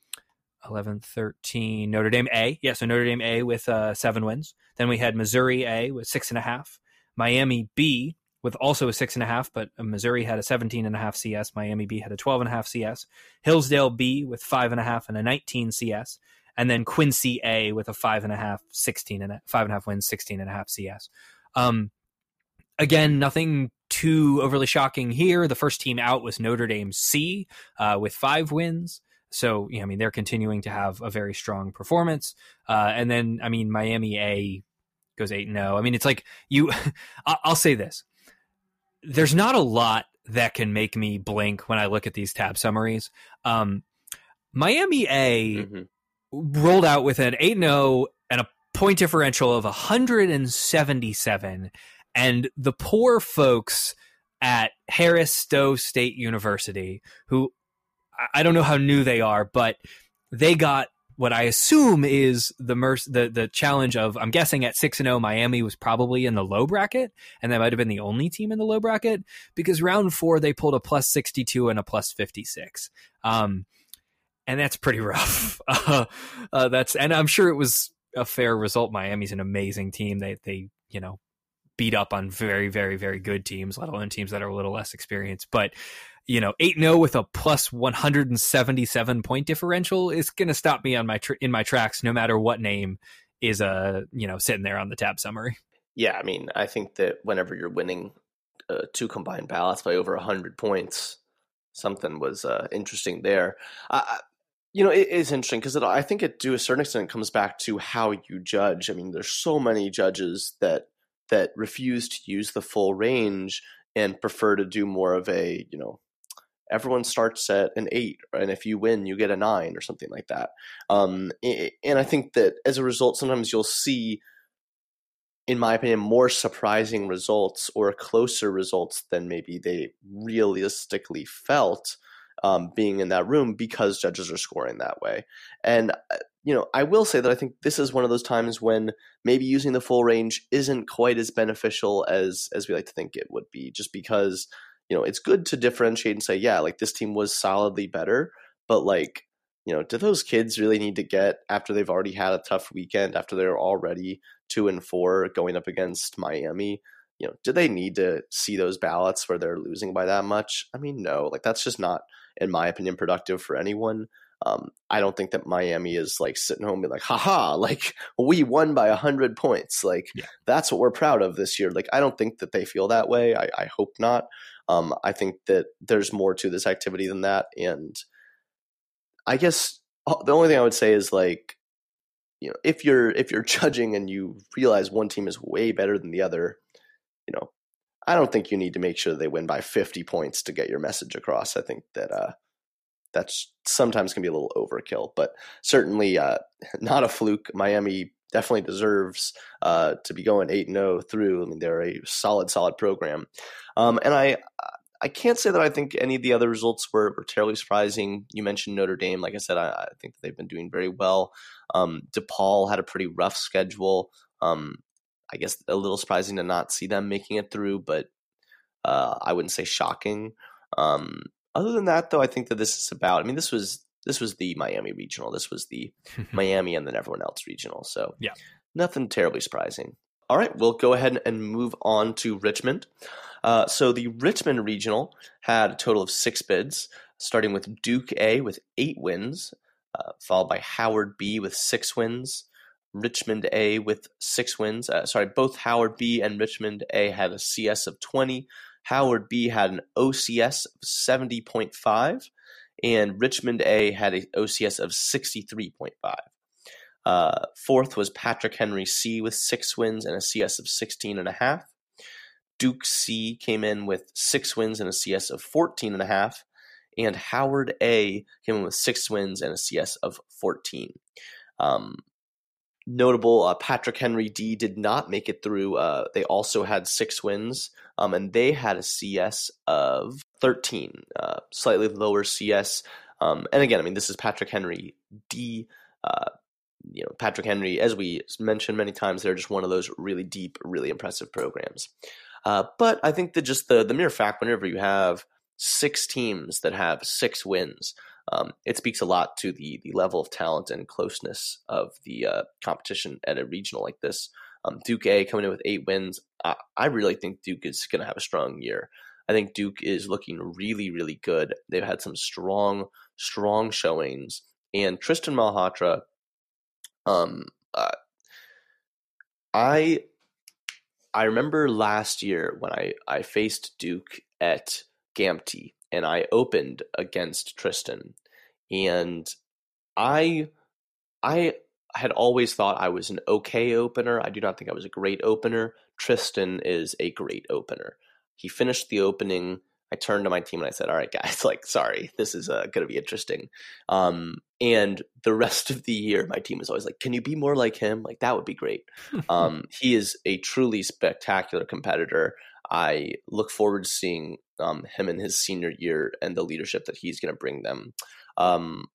Speaker 1: 11, 13, Notre Dame A. Yeah, so Notre Dame A with uh, seven wins. Then we had Missouri A with six and a half. Miami B with also a six and a half, but Missouri had a 17 and a half CS. Miami B had a 12 and a half CS. Hillsdale B with five and a half and a 19 CS. And then Quincy A with a five and a half, 16 and a, five and a half wins, 16 and a half CS. Um, again, nothing too overly shocking here. The first team out was Notre Dame C uh, with five wins. So, you know, I mean, they're continuing to have a very strong performance. Uh, and then, I mean, Miami A goes 8 0. I mean, it's like you, I'll say this there's not a lot that can make me blink when I look at these tab summaries. Um, Miami A mm-hmm. rolled out with an 8 0 and a point differential of 177. And the poor folks at Harris Stowe State University, who I don't know how new they are, but they got what I assume is the merc- the the challenge of I'm guessing at six and zero Miami was probably in the low bracket, and that might have been the only team in the low bracket because round four they pulled a plus sixty two and a plus fifty six, um, and that's pretty rough. Uh, uh, that's and I'm sure it was a fair result. Miami's an amazing team. They they you know beat up on very very very good teams, let alone teams that are a little less experienced, but you know, 8-0 with a plus 177 point differential is going to stop me on my tr- in my tracks no matter what name is uh, you know, sitting there on the tab summary.
Speaker 2: Yeah, I mean, I think that whenever you're winning uh, two combined ballots by over 100 points, something was uh, interesting there. Uh, you know, it is interesting because I think it to a certain extent comes back to how you judge. I mean, there's so many judges that that refuse to use the full range and prefer to do more of a, you know, everyone starts at an eight, and if you win, you get a nine or something like that. Um, and I think that as a result, sometimes you'll see, in my opinion, more surprising results or closer results than maybe they realistically felt um, being in that room because judges are scoring that way. And uh, you know, I will say that I think this is one of those times when maybe using the full range isn't quite as beneficial as as we like to think it would be, just because you know, it's good to differentiate and say, yeah, like this team was solidly better, but like, you know, do those kids really need to get after they've already had a tough weekend, after they're already two and four going up against Miami? You know, do they need to see those ballots where they're losing by that much? I mean, no, like that's just not, in my opinion, productive for anyone. Um, I don't think that Miami is like sitting home and like, haha, like we won by a hundred points. Like yeah. that's what we're proud of this year. Like I don't think that they feel that way. I, I hope not. Um, I think that there's more to this activity than that. And I guess uh, the only thing I would say is like, you know, if you're if you're judging and you realize one team is way better than the other, you know, I don't think you need to make sure they win by 50 points to get your message across. I think that uh, that's sometimes can be a little overkill, but certainly uh, not a fluke. Miami definitely deserves uh, to be going eight and zero oh through. I mean, they're a solid, solid program, um, and I I can't say that I think any of the other results were, were terribly surprising. You mentioned Notre Dame. Like I said, I, I think they've been doing very well. Um, DePaul had a pretty rough schedule. Um, I guess a little surprising to not see them making it through, but uh, I wouldn't say shocking. Um, other than that, though, I think that this is about. I mean, this was this was the Miami regional. This was the Miami and then everyone else regional. So
Speaker 1: yeah,
Speaker 2: nothing terribly surprising. All right, we'll go ahead and move on to Richmond. Uh, so the Richmond regional had a total of six bids, starting with Duke A with eight wins, uh, followed by Howard B with six wins, Richmond A with six wins. Uh, sorry, both Howard B and Richmond A had a CS of 20. Howard B had an OCS of 70.5, and Richmond A had an OCS of 63.5. Uh, fourth was Patrick Henry C with six wins and a CS of 16 and a half. Duke C came in with six wins and a CS of 14 and a half. And Howard A came in with six wins and a CS of 14. Um, notable uh, Patrick Henry D did not make it through. Uh, they also had six wins, um, and they had a CS of 13, uh, slightly lower CS. Um, and again, I mean, this is Patrick Henry D. Uh, you know, Patrick Henry, as we mentioned many times, they're just one of those really deep, really impressive programs. Uh, but I think that just the the mere fact, whenever you have six teams that have six wins, um, it speaks a lot to the the level of talent and closeness of the uh, competition at a regional like this. Um, Duke A coming in with eight wins. I, I really think Duke is going to have a strong year. I think Duke is looking really, really good. They've had some strong, strong showings, and Tristan Malhotra. Um, uh, I I remember last year when I I faced Duke at GAMTI and I opened against Tristan. And I I had always thought I was an okay opener. I do not think I was a great opener. Tristan is a great opener. He finished the opening. I turned to my team and I said, "All right, guys, like, sorry, this is uh, going to be interesting." Um, and the rest of the year, my team was always like, "Can you be more like him? Like, that would be great." um, he is a truly spectacular competitor. I look forward to seeing um, him in his senior year and the leadership that he's going to bring them. Um,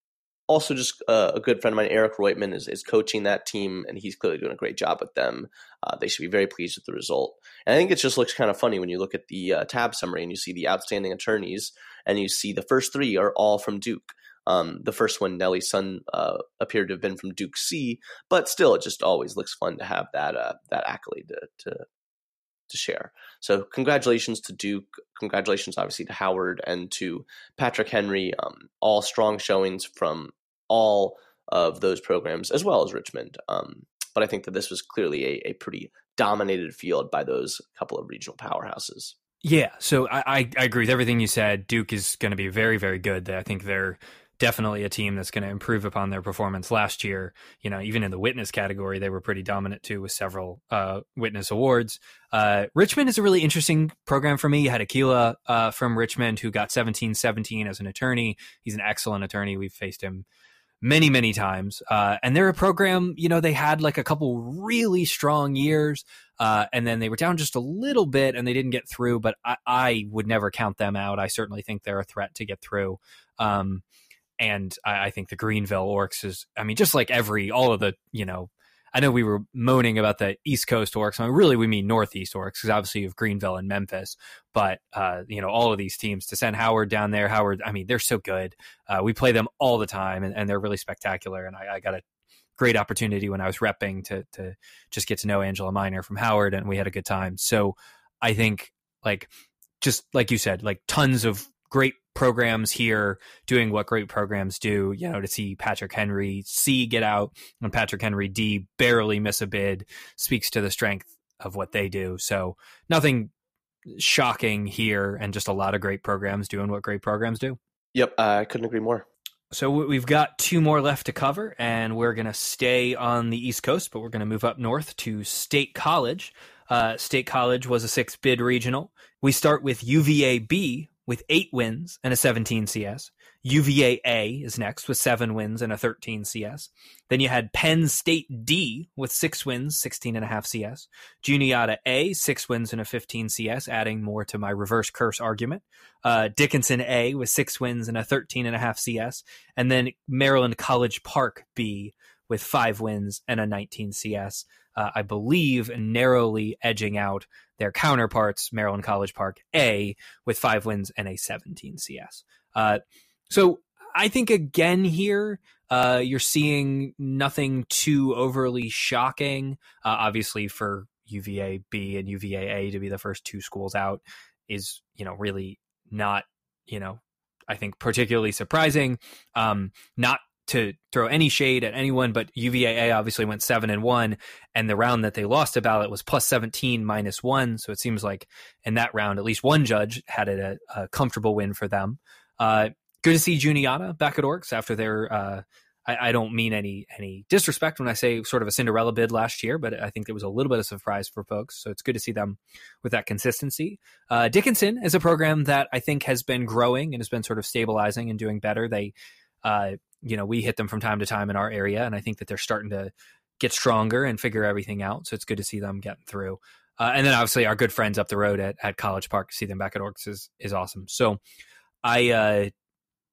Speaker 2: also, just uh, a good friend of mine, Eric Reutman, is, is coaching that team, and he's clearly doing a great job with them. Uh, they should be very pleased with the result. And I think it just looks kind of funny when you look at the uh, tab summary and you see the outstanding attorneys, and you see the first three are all from Duke. Um, the first one, Nelly Sun, uh, appeared to have been from Duke C, but still, it just always looks fun to have that uh, that accolade to, to to share. So congratulations to Duke. Congratulations, obviously, to Howard and to Patrick Henry. Um, all strong showings from all of those programs, as well as Richmond. Um, but I think that this was clearly a, a, pretty dominated field by those couple of regional powerhouses.
Speaker 1: Yeah, so I, I agree with everything you said. Duke is going to be very, very good. I think they're definitely a team that's going to improve upon their performance last year. You know, even in the witness category, they were pretty dominant too with several uh, witness awards. Uh, Richmond is a really interesting program for me. You had Akila uh, from Richmond who got 17 17 as an attorney. He's an excellent attorney. We've faced him many many times uh, and they're a program you know they had like a couple really strong years uh, and then they were down just a little bit and they didn't get through but I, I, would never count them out i certainly think they're a threat to get through um, and I, I, think the Greenville Orcs is, I mean, just like every all of the, you know, I know we were moaning about the East Coast Orcs. I mean, really, we mean Northeast Orcs because obviously you have Greenville and Memphis. But uh, you know, all of these teams to send Howard down there, Howard. I mean, they're so good. Uh, we play them all the time, and, and they're really spectacular. And I, I, got a great opportunity when I was repping to to just get to know Angela Miner from Howard, and we had a good time. So I think like just like you said, like tons of great programs here doing what great programs do. You know, to see Patrick Henry C get out and Patrick Henry D barely miss a bid speaks to the strength of what they do. So nothing shocking here, and just a lot of great programs doing what great programs do.
Speaker 2: Yep, uh, I couldn't agree more.
Speaker 1: So we've got two more left to cover, and we're going to stay on the East Coast, but we're going to move up north to State College. Uh, State College was a six bid regional. We start with UVA B, with eight wins and a 17 CS. UVA A is next with seven wins and a 13 CS. Then you had Penn State D with six wins, 16 and a half CS. Juniata A, six wins and a 15 CS, adding more to my reverse curse argument. Uh, Dickinson A with six wins and a 13 and a half CS. And then Maryland College Park B with five wins and a 19 CS. Uh, I believe narrowly edging out their counterparts, Maryland College Park A, with five wins and a 17 CS. Uh, so I think again here, uh, you're seeing nothing too overly shocking. Uh, obviously, for UVA B and UVA A to be the first two schools out is, you know, really not, you know, I think particularly surprising. Um, not to throw any shade at anyone, but UVAA obviously went seven and one, and the round that they lost a ballot was plus seventeen minus one. So it seems like in that round, at least one judge had a, a comfortable win for them. Uh, good to see Juniata back at Orcs after their uh, I, I, don't mean any any disrespect when I say sort of a Cinderella bid last year, but I think it was a little bit of surprise for folks. So it's good to see them with that consistency. Uh, Dickinson is a program that I think has been growing and has been sort of stabilizing and doing better. They, uh, you know, we hit them from time to time in our area, and I think that they're starting to get stronger and figure everything out. So it's good to see them getting through. Uh, and then obviously our good friends up the road at, at College Park, see them back at Orcs is, is awesome. So I, uh,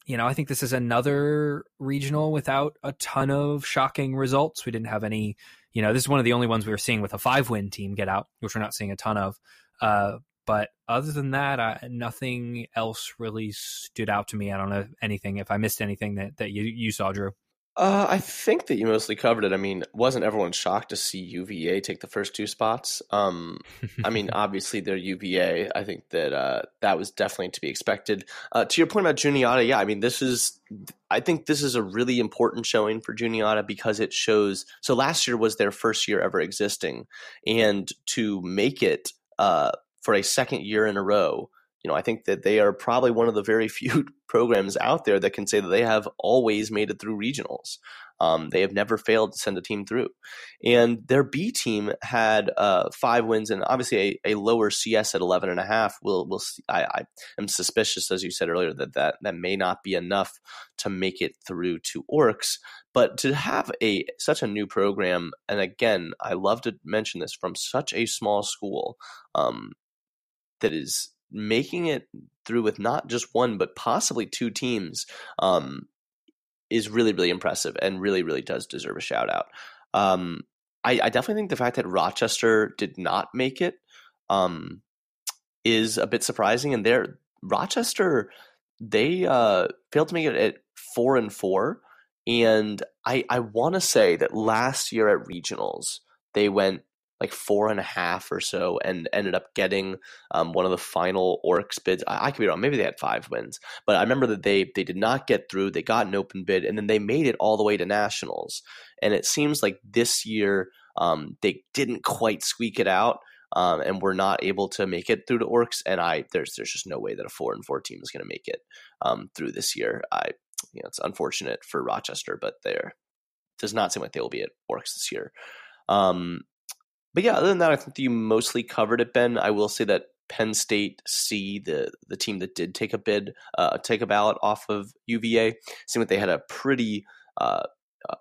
Speaker 1: you know, I think this is another regional without a ton of shocking results. We didn't have any, you know, this is one of the only ones we were seeing with a five win team get out, which we're not seeing a ton of. Uh, but other than that, I, nothing else really stood out to me. I don't know anything if I missed anything that, that you, you saw, Drew.
Speaker 2: Uh, I think that you mostly covered it. I mean, wasn't everyone shocked to see UVA take the first two spots? Um, I mean, obviously they're UVA. I think that uh, that was definitely to be expected. Uh, to your point about Juniata, yeah, I mean, this is. I think this is a really important showing for Juniata because it shows. So last year was their first year ever existing, and to make it uh, for a second year in a row you know, I think that they are probably one of the very few programs out there that can say that they have always made it through regionals. Um, they have never failed to send a team through. And their B team had uh, five wins and obviously a, a, lower CS at 11 and a half. Will will I, I am suspicious, as you said earlier, that, that that may not be enough to make it through to Orcs. But to have a such a new program, and again, I love to mention this from such a small school um, that is making it through with not just one but possibly two teams um, is really really impressive and really really does deserve a shout out. Um, I, I, definitely think the fact that Rochester did not make it um, is a bit surprising, and there Rochester they uh, failed to make it at four and four, and I I want to say that last year at regionals they went like four and a half or so and ended up getting um, one of the final orcs bids. I, I, could be wrong. Maybe they had five wins but i remember that they they did not get through. They got an open bid and then they made it all the way to nationals. And it seems like this year um, they didn't quite squeak it out um, and we're not able to make it through to orcs and i there's there's just no way that a four and four team is going to make it um, through this year. I you know it's unfortunate for rochester but there does not seem like they will be at orcs this year. Um, but yeah, other than that, I think you mostly covered it, Ben. I will say that Penn State C, the the team that did take a bid, uh, take a ballot off of UVA, seemed like they had a pretty uh,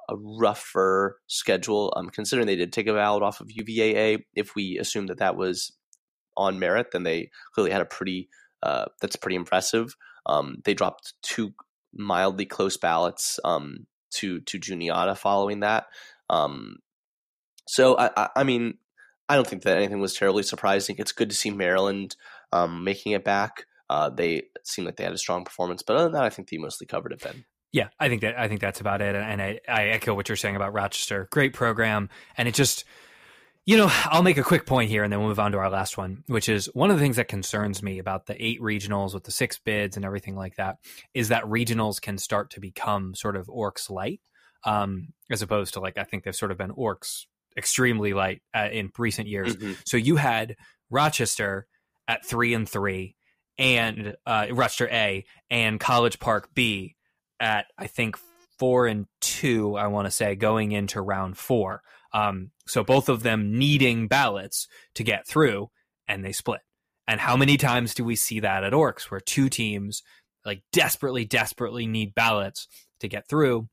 Speaker 2: a rougher schedule. Um, considering they did take a ballot off of UVA, if we assume that that was on merit, then they clearly had a pretty uh, that's pretty impressive. Um, they dropped two mildly close ballots um, to to Juniata following that. Um, so I, I, mean, I don't think that anything was terribly surprising. It's good to see Maryland um, making it back. Uh, they seem like they had a strong performance, but other than that, I think they mostly covered it. Then,
Speaker 1: Yeah, I think that I think that's about it, and I, I echo what you're saying about Rochester. Great program, and it just you know, I'll make a quick point here and then we'll move on to our last one, which is one of the things that concerns me about the eight regionals with the six bids and everything like that is that regionals can start to become sort of orcs light, um, as opposed to like, I think they've sort of been orcs extremely light uh, in recent years. Mm-hmm. So you had Rochester at three and three, and uh, Rochester A and College Park B at I think four and two. I want to say going into round four. Um, so both of them needing ballots to get through, and they split. And how many times do we see that at Orcs, where two teams like desperately, desperately need ballots to get through,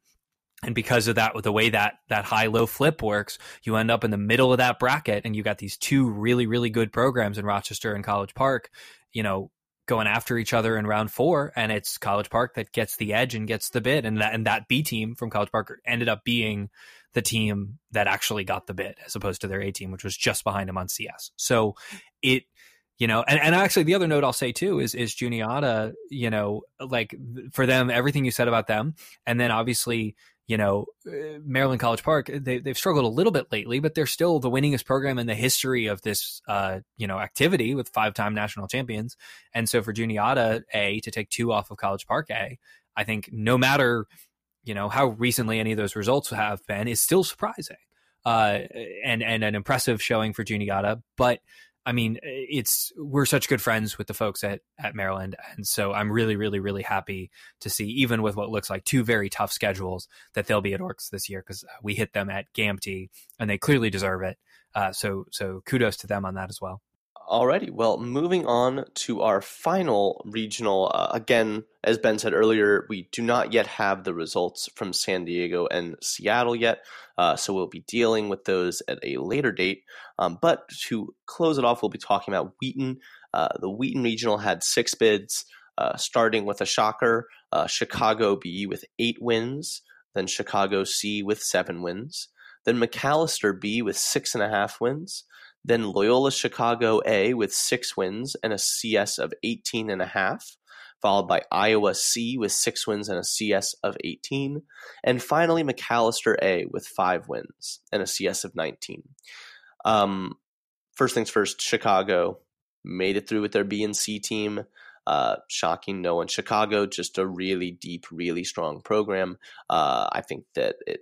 Speaker 1: and because of that, with the way that that high low flip works, you end up in the middle of that bracket, and you got these two really really good programs in Rochester and College Park, you know, going after each other in round four, and it's College Park that gets the edge and gets the bid, and that and that B team from College Park ended up being the team that actually got the bid, as opposed to their A team, which was just behind them on CS. So it you know and, and actually the other note i'll say too is is juniata you know like for them everything you said about them and then obviously you know, uh, Maryland College Park, they, they've struggled a little bit lately, but they're still the winningest program in the history of this, uh, you know, activity with five time national champions. And so for Juniata A to take two off of College Park A, I think no matter, you know, how recently any of those results have been, is still surprising. Uh, and, and an impressive showing for Juniata. But I mean, it's we're such good friends with the folks at at Maryland, and so I'm really, really, really happy to see, even with what looks like two very tough schedules, that they'll be at Orcs this year because we hit them at GAMTI, and they clearly deserve it. Uh, so, so kudos to them on that as well.
Speaker 2: Alrighty, well, moving on to our final regional. Uh, again, as Ben said earlier, we do not yet have the results from San Diego and Seattle yet, uh, so we'll be dealing with those at a later date. Um, but to close it off, we'll be talking about Wheaton. Uh, the Wheaton Regional had six bids, uh, starting with a shocker uh, Chicago B with eight wins, then Chicago C with seven wins, then Macalester B with six and a half wins then Loyola Chicago A with six wins and a CS of 18 and a half, followed by Iowa C with six wins and a CS of 18, and finally Macalester A with five wins and a CS of 19. Um, first things first, Chicago made it through with their B and C team. Uh, shocking no one. Chicago, just a really deep, really strong program. Uh, I think that it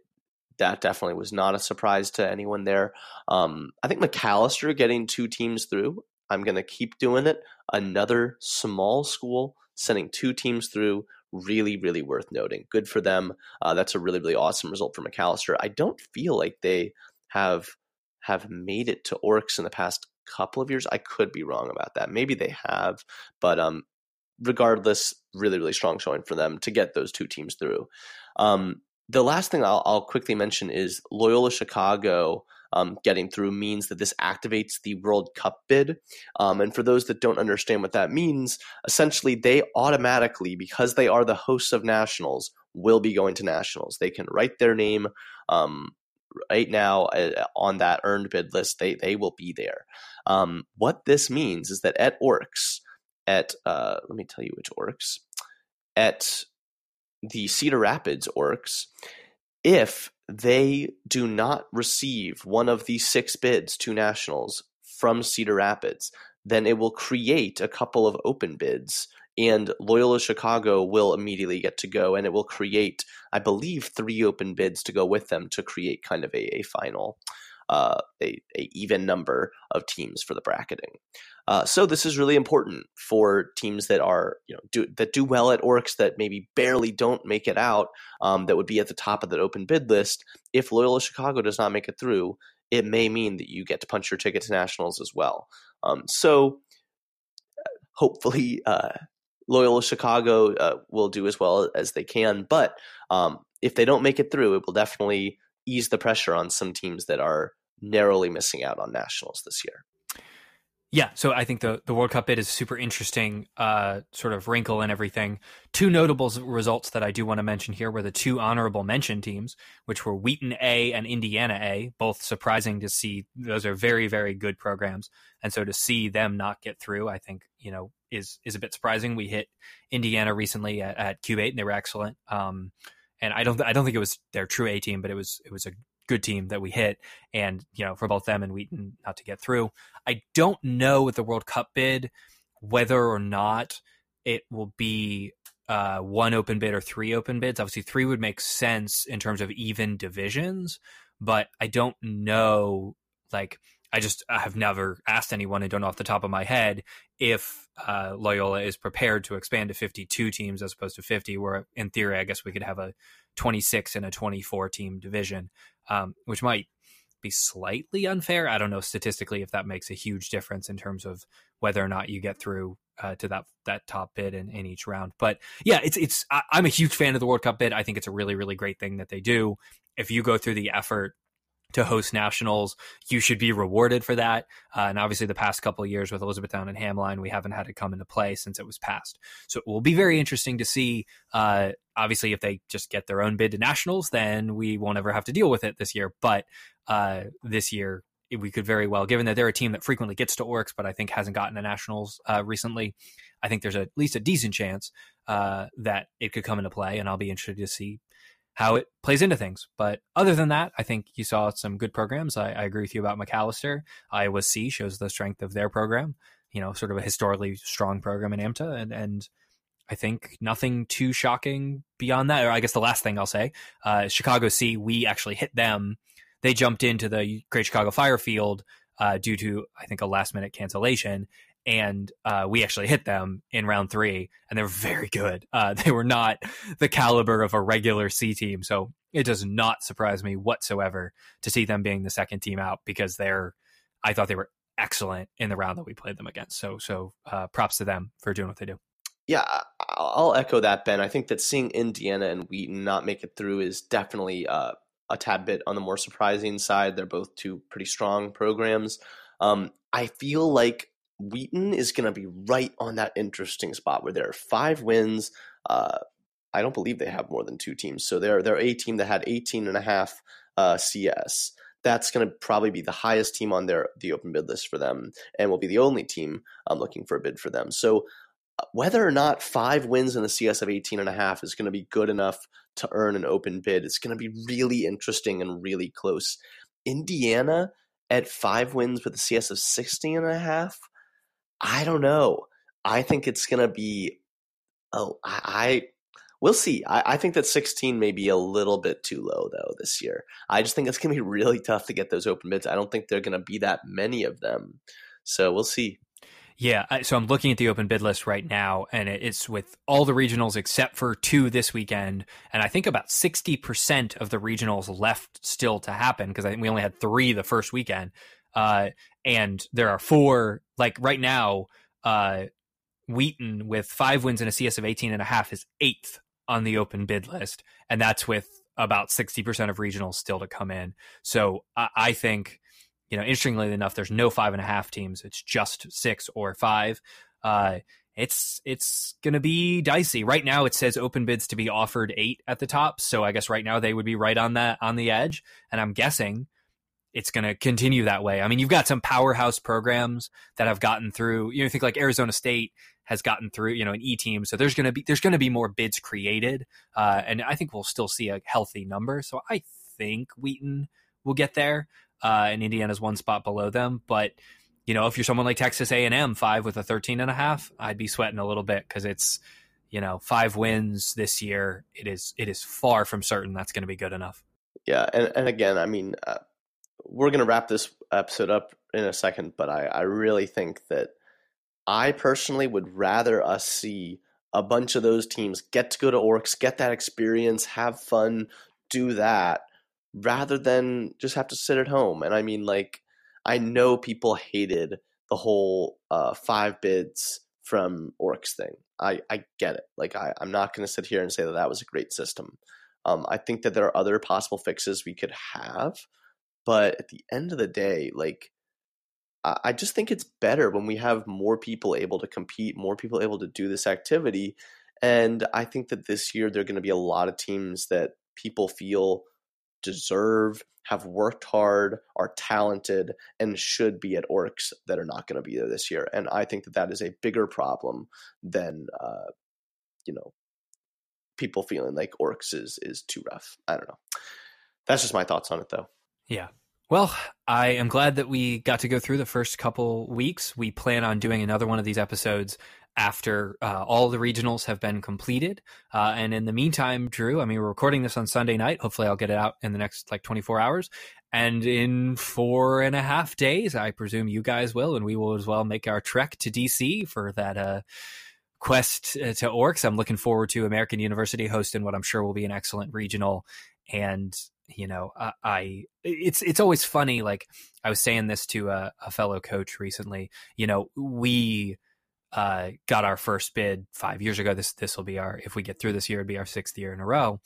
Speaker 2: that definitely was not a surprise to anyone there. Um, I think Macalester getting two teams through. I'm going to keep doing it. Another small school sending two teams through. Really, really worth noting. Good for them. Uh, that's a really, really awesome result for Macalester. I don't feel like they have have made it to Orcs in the past couple of years. I could be wrong about that. Maybe they have, but um, regardless, really, really strong showing for them to get those two teams through. Um, the last thing I'll, I'll, quickly mention is Loyola Chicago um, getting through means that this activates the World Cup bid. Um, and for those that don't understand what that means, essentially they automatically, because they are the hosts of nationals, will be going to nationals. They can write their name um, right now uh, on that earned bid list. They they will be there. Um, what this means is that at Orcs, at uh, let me tell you which Orcs, at the Cedar Rapids orcs, if they do not receive one of the six bids to nationals from Cedar Rapids, then it will create a couple of open bids and Loyola Chicago will immediately get to go and it will create, I believe, three open bids to go with them to create kind of a, a final uh, a, a, even number of teams for the bracketing. Uh, so this is really important for teams that are you know do, that do well at orcs that maybe barely don't make it out um, that would be at the top of that open bid list. If Loyola Chicago does not make it through, it may mean that you get to punch your ticket to nationals as well. Um, so hopefully. Uh, Loyola Chicago uh, will do as well as they can, but um, if they don't make it through, it will definitely ease the pressure on some teams that are narrowly missing out on nationals this year.
Speaker 1: Yeah, so I think the, the World Cup bid is super interesting, uh, sort of wrinkle and everything. Two notable results that I do want to mention here were the two honorable mention teams, which were Wheaton A and Indiana A. Both surprising to see; those are very, very good programs, and so to see them not get through, I think you know is is a bit surprising. We hit Indiana recently at, at Cube Eight, and they were excellent. Um, and I don't I don't think it was their true A team, but it was it was a good team that we hit, and you know for both them and Wheaton not to get through. I don't know with the World Cup bid whether or not it will be uh, one open bid or three open bids. Obviously, three would make sense in terms of even divisions, but I don't know like I just I have never asked anyone and don't know off the top of my head if uh, Loyola is prepared to expand to 52 teams as opposed to 50, where in theory, I guess we could have a 26 and a 24 team division, um, which might be slightly unfair. I don't know statistically if that makes a huge difference in terms of whether or not you get through uh, to that that top bid in, in each round. But yeah, it's it's I, I'm a huge fan of the World Cup bid. I think it's a really really great thing that they do. If you go through the effort to host nationals. You should be rewarded for that. Uh, and obviously, the past couple of years with Elizabethtown and Hamline, we haven't had it come into play since it was passed. So it will be very interesting to see. Uh, obviously, if they just get their own bid to nationals, then we won't ever have to deal with it this year. But uh, this year, we could very well, given that they're a team that frequently gets to Orcs, but I think hasn't gotten to nationals uh, recently. I think there's at least a decent chance uh, that it could come into play, and I'll be interested to see how it plays into things. But other than that, I think you saw some good programs. I, I agree with you about Macalester. Iowa C shows the strength of their program. You know, sort of a historically strong program in AMTA, and and I think nothing too shocking beyond that. Or I guess the last thing I'll say, uh, Chicago C, we actually hit them. They jumped into the Great Chicago Fire Field uh, due to I think a last minute cancellation, and uh, we actually hit them in round three, and they're very good. Uh, they were not the caliber of a regular C team, so it does not surprise me whatsoever to see them being the second team out because they're. I thought they were excellent in the round that we played them against. So, so uh, props to them for doing what they do.
Speaker 2: Yeah, I'll echo that, Ben. I think that seeing Indiana and Wheaton not make it through is definitely uh, a tad bit on the more surprising side. They're both two pretty strong programs. Um, I feel like Wheaton is going to be right on that interesting spot where there are five wins. Uh, I don't believe they have more than two teams. So they're, they're a team that had 18 and a half uh, CS. That's going to probably be the highest team on their the open bid list for them, and will be the only team um, looking for a bid for them. So uh, whether or not five wins in the CS of 18 and a half is going to be good enough to earn an open bid, it's going to be really interesting and really close. Indiana at five wins with a CS of 16 and a half I don't know. I think it's going to be. Oh, I, I we'll see. I, I, think that 16 may be a little bit too low though this year. I just think it's going to be really tough to get those open bids. I don't think there are going to be that many of them. So we'll see.
Speaker 1: Yeah, so I'm looking at the open bid list right now, and it's with all the regionals except for two this weekend, and I think about 60% of the regionals left still to happen because I think we only had three the first weekend. Uh, and there are four like right now uh wheaton with five wins and a cs of 18 and a half is eighth on the open bid list and that's with about 60% of regionals still to come in. So i, I think you know interestingly enough there's no five and a half teams. It's just six or five. Uh it's it's gonna be dicey. Right now it says open bids to be offered eight at the top so i guess right now they would be right on that on the edge and i'm guessing it's going to continue that way. I mean, you've got some powerhouse programs that have gotten through. You know, think like Arizona State has gotten through. You know, an E team, so there's going to be there's going to be more bids created, uh, and I think we'll still see a healthy number. So I think Wheaton will get there, uh, and Indiana's one spot below them. But you know, if you're someone like Texas A&M, five with a 13 and a half, I'd be sweating a little bit because it's you know five wins this year. It is it is far from certain that's going to be good enough.
Speaker 2: Yeah, and and again, I mean. Uh we're going to wrap this episode up in a second, but I, I really think that I personally would rather us see a bunch of those teams get to go to Orcs, get that experience, have fun, do that, rather than just have to sit at home. And I mean, like, I know people hated the whole uh, five bids from Orcs thing. I, I get it. Like, I, I'm not going to sit here and say that that was a great system. Um, I think that there are other possible fixes we could have but at the end of the day, like I just think it's better when we have more people able to compete, more people able to do this activity. And I think that this year there are going to be a lot of teams that people feel deserve, have worked hard, are talented, and should be at Orcs that are not going to be there this year. And I think that that is a bigger problem than, uh, you know, people feeling like Orcs is is too rough. I don't know. That's just my thoughts on it, though.
Speaker 1: Yeah. Well, I am glad that we got to go through the first couple weeks. We plan on doing another one of these episodes after uh, all the regionals have been completed. Uh, and in the meantime, Drew, I mean, we're recording this on Sunday night. Hopefully, I'll get it out in the next like 24 hours. And in four and a half days, I presume you guys will, and we will as well make our trek to DC for that uh, quest uh, to Orcs. I'm looking forward to American University hosting what I'm sure will be an excellent regional. And you know, I, I, it's it's always funny. Like I was saying this to a, a fellow coach recently. You know, we uh, got our first bid five years ago. This this will be our if we get through this year, it'd be our sixth year in a row.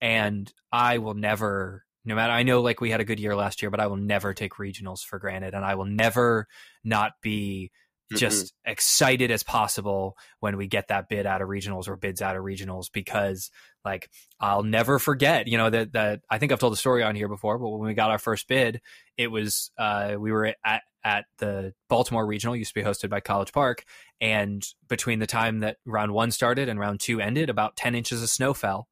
Speaker 1: And I will never, no matter. I know like we had a good year last year, but I will never take regionals for granted, and I will never not be just mm-hmm. excited as possible when we get that bid out of regionals or bids out of regionals because like I'll never forget, you know, that that I think I've told the story on here before, but when we got our first bid, it was uh we were at at the Baltimore regional used to be hosted by College Park and between the time that round 1 started and round 2 ended about 10 inches of snow fell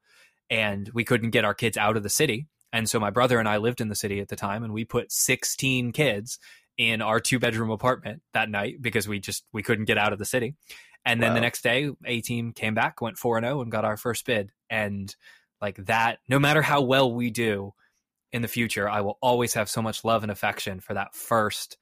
Speaker 1: and we couldn't get our kids out of the city and so my brother and I lived in the city at the time and we put 16 kids in our two bedroom apartment that night because we just we couldn't get out of the city. And then wow. the next day, a team came back, went four and zero, oh, and got our first bid. And like that, no matter how well we do in the future, I will always have so much love and affection for that first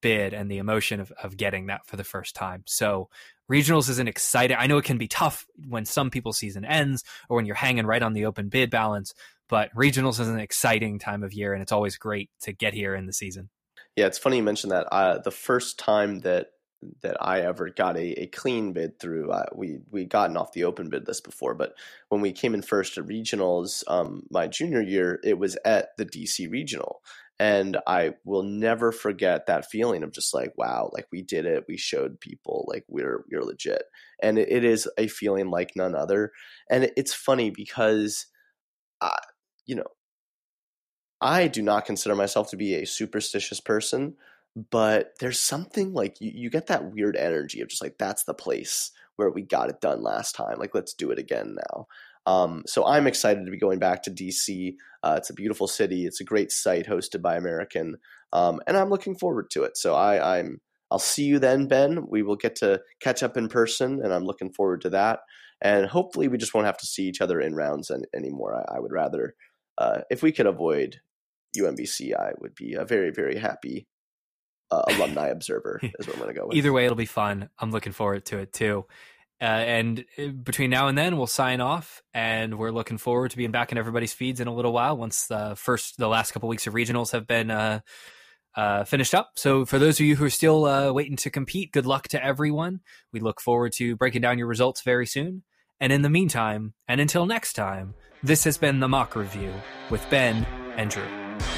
Speaker 1: bid and the emotion of, of getting that for the first time. So regionals is an exciting. I know it can be tough when some people's season ends or when you're hanging right on the open bid balance, but regionals is an exciting time of year and it's always great to get here in the season.
Speaker 2: Yeah, it's funny you mentioned that. Uh, the first time that that I ever got a, a clean bid through. Uh, we we gotten off the open bid list before, but when we came in first at regionals, um, my junior year, it was at the DC regional, and I will never forget that feeling of just like, wow, like we did it, we showed people, like we're we're legit, and it, it is a feeling like none other. And it, it's funny because, uh, you know, I do not consider myself to be a superstitious person but there's something like you, you get that weird energy of just like that's the place where we got it done last time like let's do it again now. Um, so i'm excited to be going back to dc uh, it's a beautiful city it's a great site hosted by american um, and i'm looking forward to it. So I, i'm i'll see you then ben. We will get to catch up in person and i'm looking forward to that. And hopefully we just won't have to see each other in rounds an, anymore. I, I, would rather uh, if we could avoid umbc i would be a very very happy uh, alumni observer is what I'm going to go with.
Speaker 1: Either way, it'll be fun. I'm looking forward to it too. Uh, and uh, between now and then, we'll sign off, and we're looking forward to being back in everybody's feeds in a little while once the first, the last couple weeks of regionals have been uh, uh, finished up. So, for those of you who are still uh, waiting to compete, good luck to everyone. We look forward to breaking down your results very soon. And in the meantime, and until next time, this has been the Mock Review with Ben and Drew.